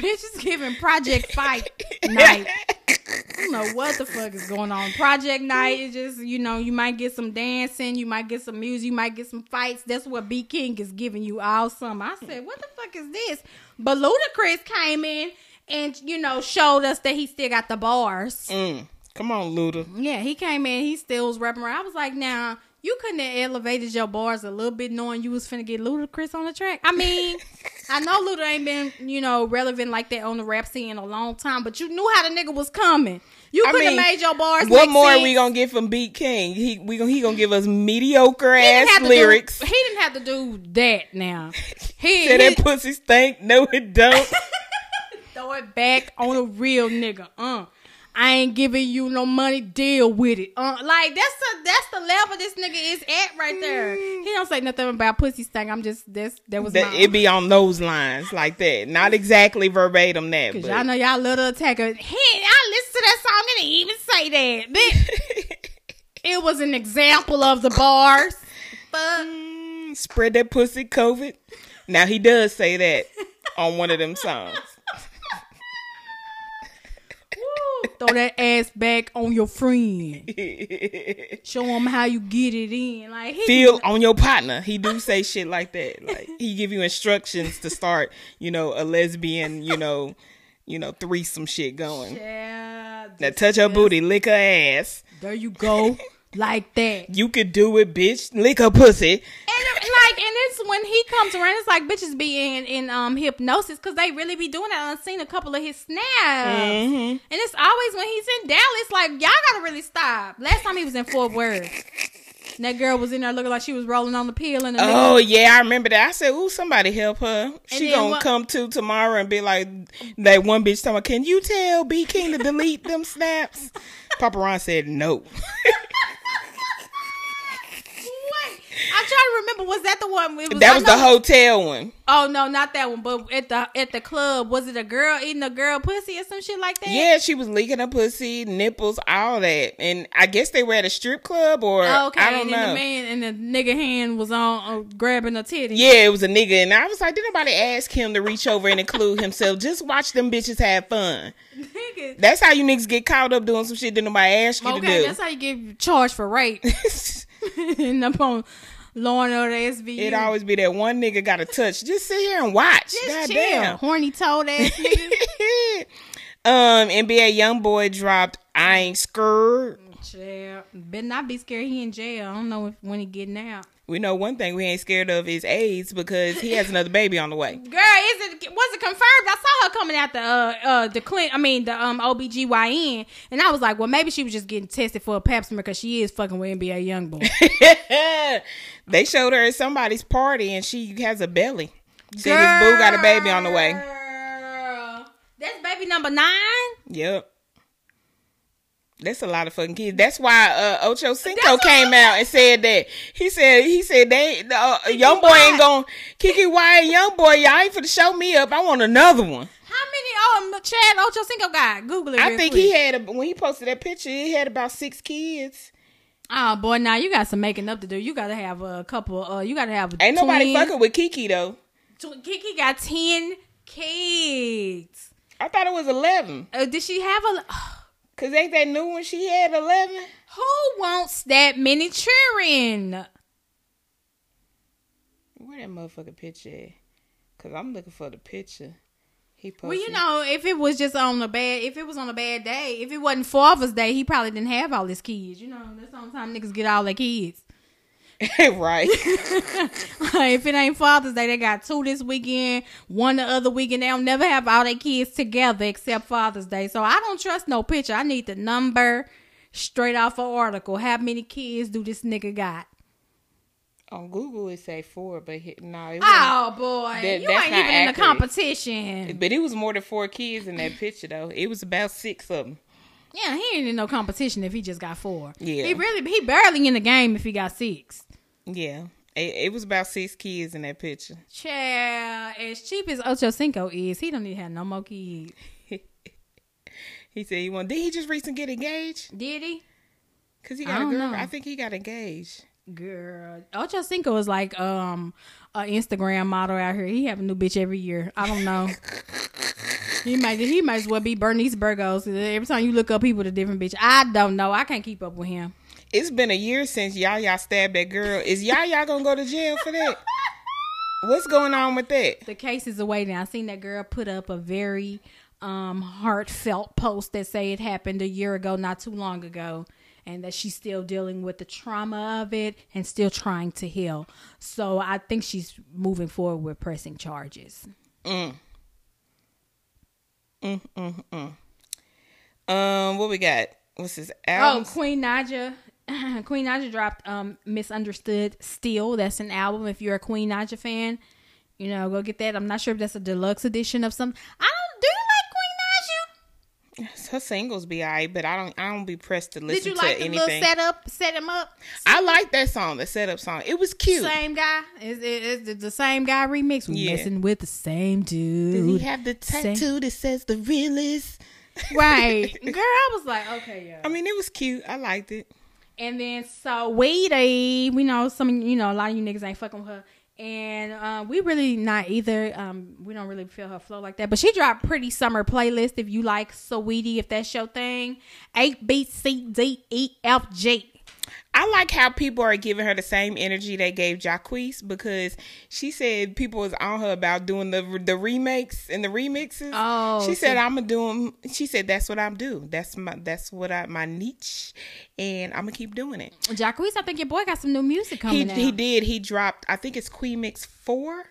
bitch is giving Project Fight night. I don't know what the fuck is going on. Project night is just, you know, you might get some dancing, you might get some music, you might get some fights. That's what B King is giving you all summer. I said, what the fuck is this? But Ludacris came in and, you know, showed us that he still got the bars. Mm. Come on, Luda. Yeah, he came in, he still was rapping around. I was like, now, you couldn't have elevated your bars a little bit knowing you was finna get Ludacris on the track. I mean, I know Luda ain't been, you know, relevant like that on the rap scene in a long time, but you knew how the nigga was coming. You could have made your bars What more sense. we gonna get from Beat King? He we gonna he gonna give us mediocre ass lyrics. Do, he didn't have to do that now. He, Said he that pussy stink. No, it don't. throw it back on a real nigga. Uh. I ain't giving you no money. Deal with it. Uh, like that's the that's the level this nigga is at right there. He don't say nothing about pussy stank. I'm just that's that was that my it be on those lines like that. Not exactly verbatim that, Cause but y'all know y'all little attacker. He, I listened to that song and he even say that. It was an example of the bars. Fuck. Mm, spread that pussy COVID. Now he does say that on one of them songs. Woo. Throw that ass back on your friend. Show him how you get it in. Like he Feel on your partner. He do say shit like that. Like he give you instructions to start, you know, a lesbian, you know, you know, threesome shit going. Yeah, Now touch her booty, lick her ass. There you go, like that. You could do it, bitch. Lick her pussy. And like, and it's when he comes around, it's like bitches be in in um hypnosis because they really be doing that. I've seen a couple of his snaps, Mhm. and it's always when he's in Dallas. Like y'all gotta really stop. Last time he was in Fort Worth, and that girl was in there looking like she was rolling on the pill, and the nigga- Oh yeah, I remember that. I said, "Ooh, somebody help her." She gonna what- come to tomorrow and be like, "That one bitch talking. about, Can you tell B King to delete them snaps?" Papa Ron said, "No." What? I'm trying to remember. Was that the one? Was, that was the hotel one. Oh no, not that one. But at the at the club, was it a girl eating a girl pussy or some shit like that? Yeah, she was leaking her pussy, nipples, all that, and I guess they were at a strip club or Oh, Okay, I don't and know. the man and the nigga hand was on uh, grabbing a titty. Yeah, it was a nigga, and I was like, did nobody ask him to reach over and include himself? Just watch them bitches have fun. Nigga. That's how you niggas get caught up doing some shit that nobody asked you Okay, to do. that's how you get charged for rape. and up on And Order SVU. It always be that one nigga got a touch. Just sit here and watch. Just God chill. damn. Horny toad ass nigga. um, NBA young boy dropped. I ain't scared. Chill. Better not be scared. He in jail. I don't know if when he getting out. We know one thing we ain't scared of is AIDS because he has another baby on the way. Girl, is it was it confirmed? I saw her coming out the uh uh the Clint I mean the um OBGYN and I was like, well maybe she was just getting tested for a pap smear because she is fucking with NBA young boy. they showed her at somebody's party and she has a belly. Said his boo got a baby on the way. That's baby number nine? Yep. That's a lot of fucking kids. That's why uh, Ocho Cinco That's came what- out and said that. He said he said they the, uh, young boy ain't going Keke Wyatt young boy. Y'all ain't for to show me up. I want another one. How many? Oh, Chad Ocho Cinco got. Google it. I think quick. he had a, when he posted that picture. He had about six kids. Oh boy, now you got some making up to do. You got to have a couple. Uh, you got to have. Ain't nobody fucking with Keke though. tw- Keke got ten kids. I thought it was eleven. Uh, did she have a? Cause ain't that new when she had eleven? Who wants that many children? Where that motherfucking picture at? Cause I'm looking for the picture. He posted. Well, you know, if it was just on a bad, if it was on a bad day, if it wasn't Father's Day, he probably didn't have all his kids. You know, that's the only time niggas get all their kids. right. if it ain't Father's Day, they got two this weekend, one the other weekend. They'll never have all their kids together except Father's Day. So I don't trust no picture. I need the number straight off an article. How many kids do this nigga got? On Google it say four, but he, no, it. Oh boy, That- you ain't even in the competition. But it was more than four kids in that picture though. It was about six of them. Yeah, he ain't in no competition if he just got four. Yeah. he really he barely in the game if he got six. Yeah, it, it was about six kids in that picture. Child, as cheap as Ocho Cinco is, he don't need to have no more kids. He said he want. Did he just recently get engaged? Did he? Cause he got a girl. know. I think he got engaged. Girl, Ocho Cinco is like um a Instagram model out here. He have a new bitch every year. I don't know. he might he might as well be Bernice Burgos. Every time you look up people with a different bitch. I don't know. I can't keep up with him. It's been a year since Yaya stabbed that girl. Is Yaya gonna go to jail for that? What's going on with that? The case is awaiting. I seen that girl put up a very um heartfelt post that say it happened a year ago, not too long ago, and that she's still dealing with the trauma of it and still trying to heal. So I think she's moving forward with pressing charges. Mm. Mm, mm, mm. Um, what we got? What's this Oh. Queen Naija. Queen Naija dropped um Misunderstood Still. That's an album. If you're a Queen Naija fan, you know, go get that. I'm not sure if that's a deluxe edition of some. I don't. Do you like Queen Naija? Her singles be alright, but I don't. I don't be pressed to listen. Did you to like the anything. little setup? Set him up. I like that song, the setup song. It was cute. Same guy. Is it is the same guy remix? We Yeah. messing with the same dude. Does he have the Same- tattoo that says the realest? Right, girl. I was like, okay, yeah. I mean, it was cute. I liked it. And then Saweetie, we know some, you know, a lot of you niggas ain't fucking with her. And uh, we really not either. Um, we don't really feel her flow like that. But she dropped pretty summer playlist if you like Saweetie, if that's your thing. A B C D E F G. I like how people are giving her the same energy they gave Jacquees because she said people was on her about doing the the remakes and the remixes. Oh, she said I'm gonna do them. She said that's what I'm do. That's my that's what I my niche, and I'm gonna keep doing it. Jacquees, I think your boy got some new music He coming out. he did. He dropped. I think it's Queen Mix four.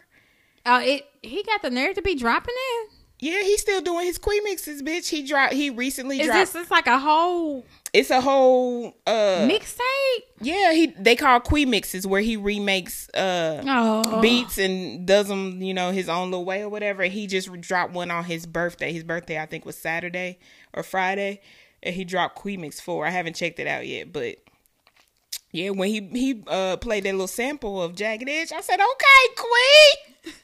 Uh, it he got the nerve to be dropping it. Yeah, he's still doing his Queen mixes, bitch. He dropped. He recently dropped. Is dropped. this it's like a whole it's a whole uh mixtape? Yeah, he they call Queen mixes where he remakes uh Oh, beats and does them, you know, his own little way or whatever. He just dropped one on his birthday. His birthday, I think, was Saturday or Friday, and he dropped Queen Mix Four. I haven't checked it out yet, but yeah, when he he uh played that little sample of Jagged Edge, I said, "Okay, Queen."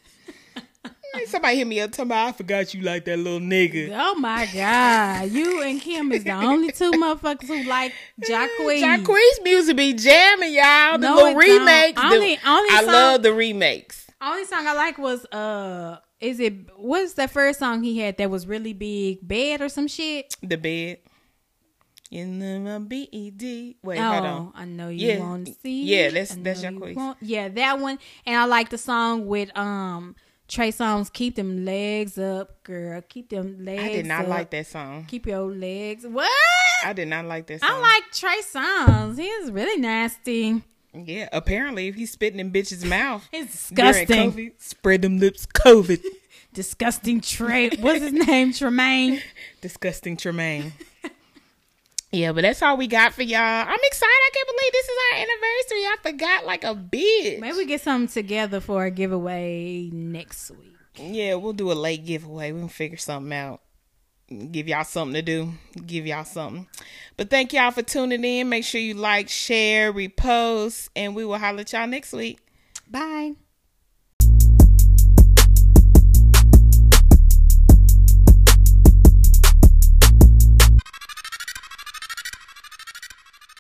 Somebody hit me up talking about I forgot you like that little nigga. Oh my god, you and Kim is the only two motherfuckers who like Jacquees. Jacquees music be jamming, y'all. The No, little remakes. the- Only- only I song- love the remakes. Only song I like was uh, is it what's that first song he had that was really big? Bed or some shit. The bed. In the B E D. Wait, oh, hold on. I know you Yeah. want to see. Yeah, that's- that's Jacquees. Yeah, that one. And I like the song with um Trey Songz, Keep them legs up, girl. Keep them legs. I did not up. like that song. Keep your legs. What? I did not like that song. I like Trey Songz. He's really nasty. Yeah, apparently if he's spitting in bitches' mouth It's disgusting. COVID, spread them lips, COVID. Disgusting Trey. What's his name? Tremaine. Disgusting Tremaine. Yeah, but that's all we got for y'all. I'm excited. I can't believe this is our anniversary. I forgot like a bitch. Maybe we get something together for a giveaway next week. Yeah, we'll do a late giveaway. We'll figure something out. give y'all something to do, give y'all something. But thank y'all for tuning in. Make sure you like, share, repost, and we will holler at y'all next week. Bye.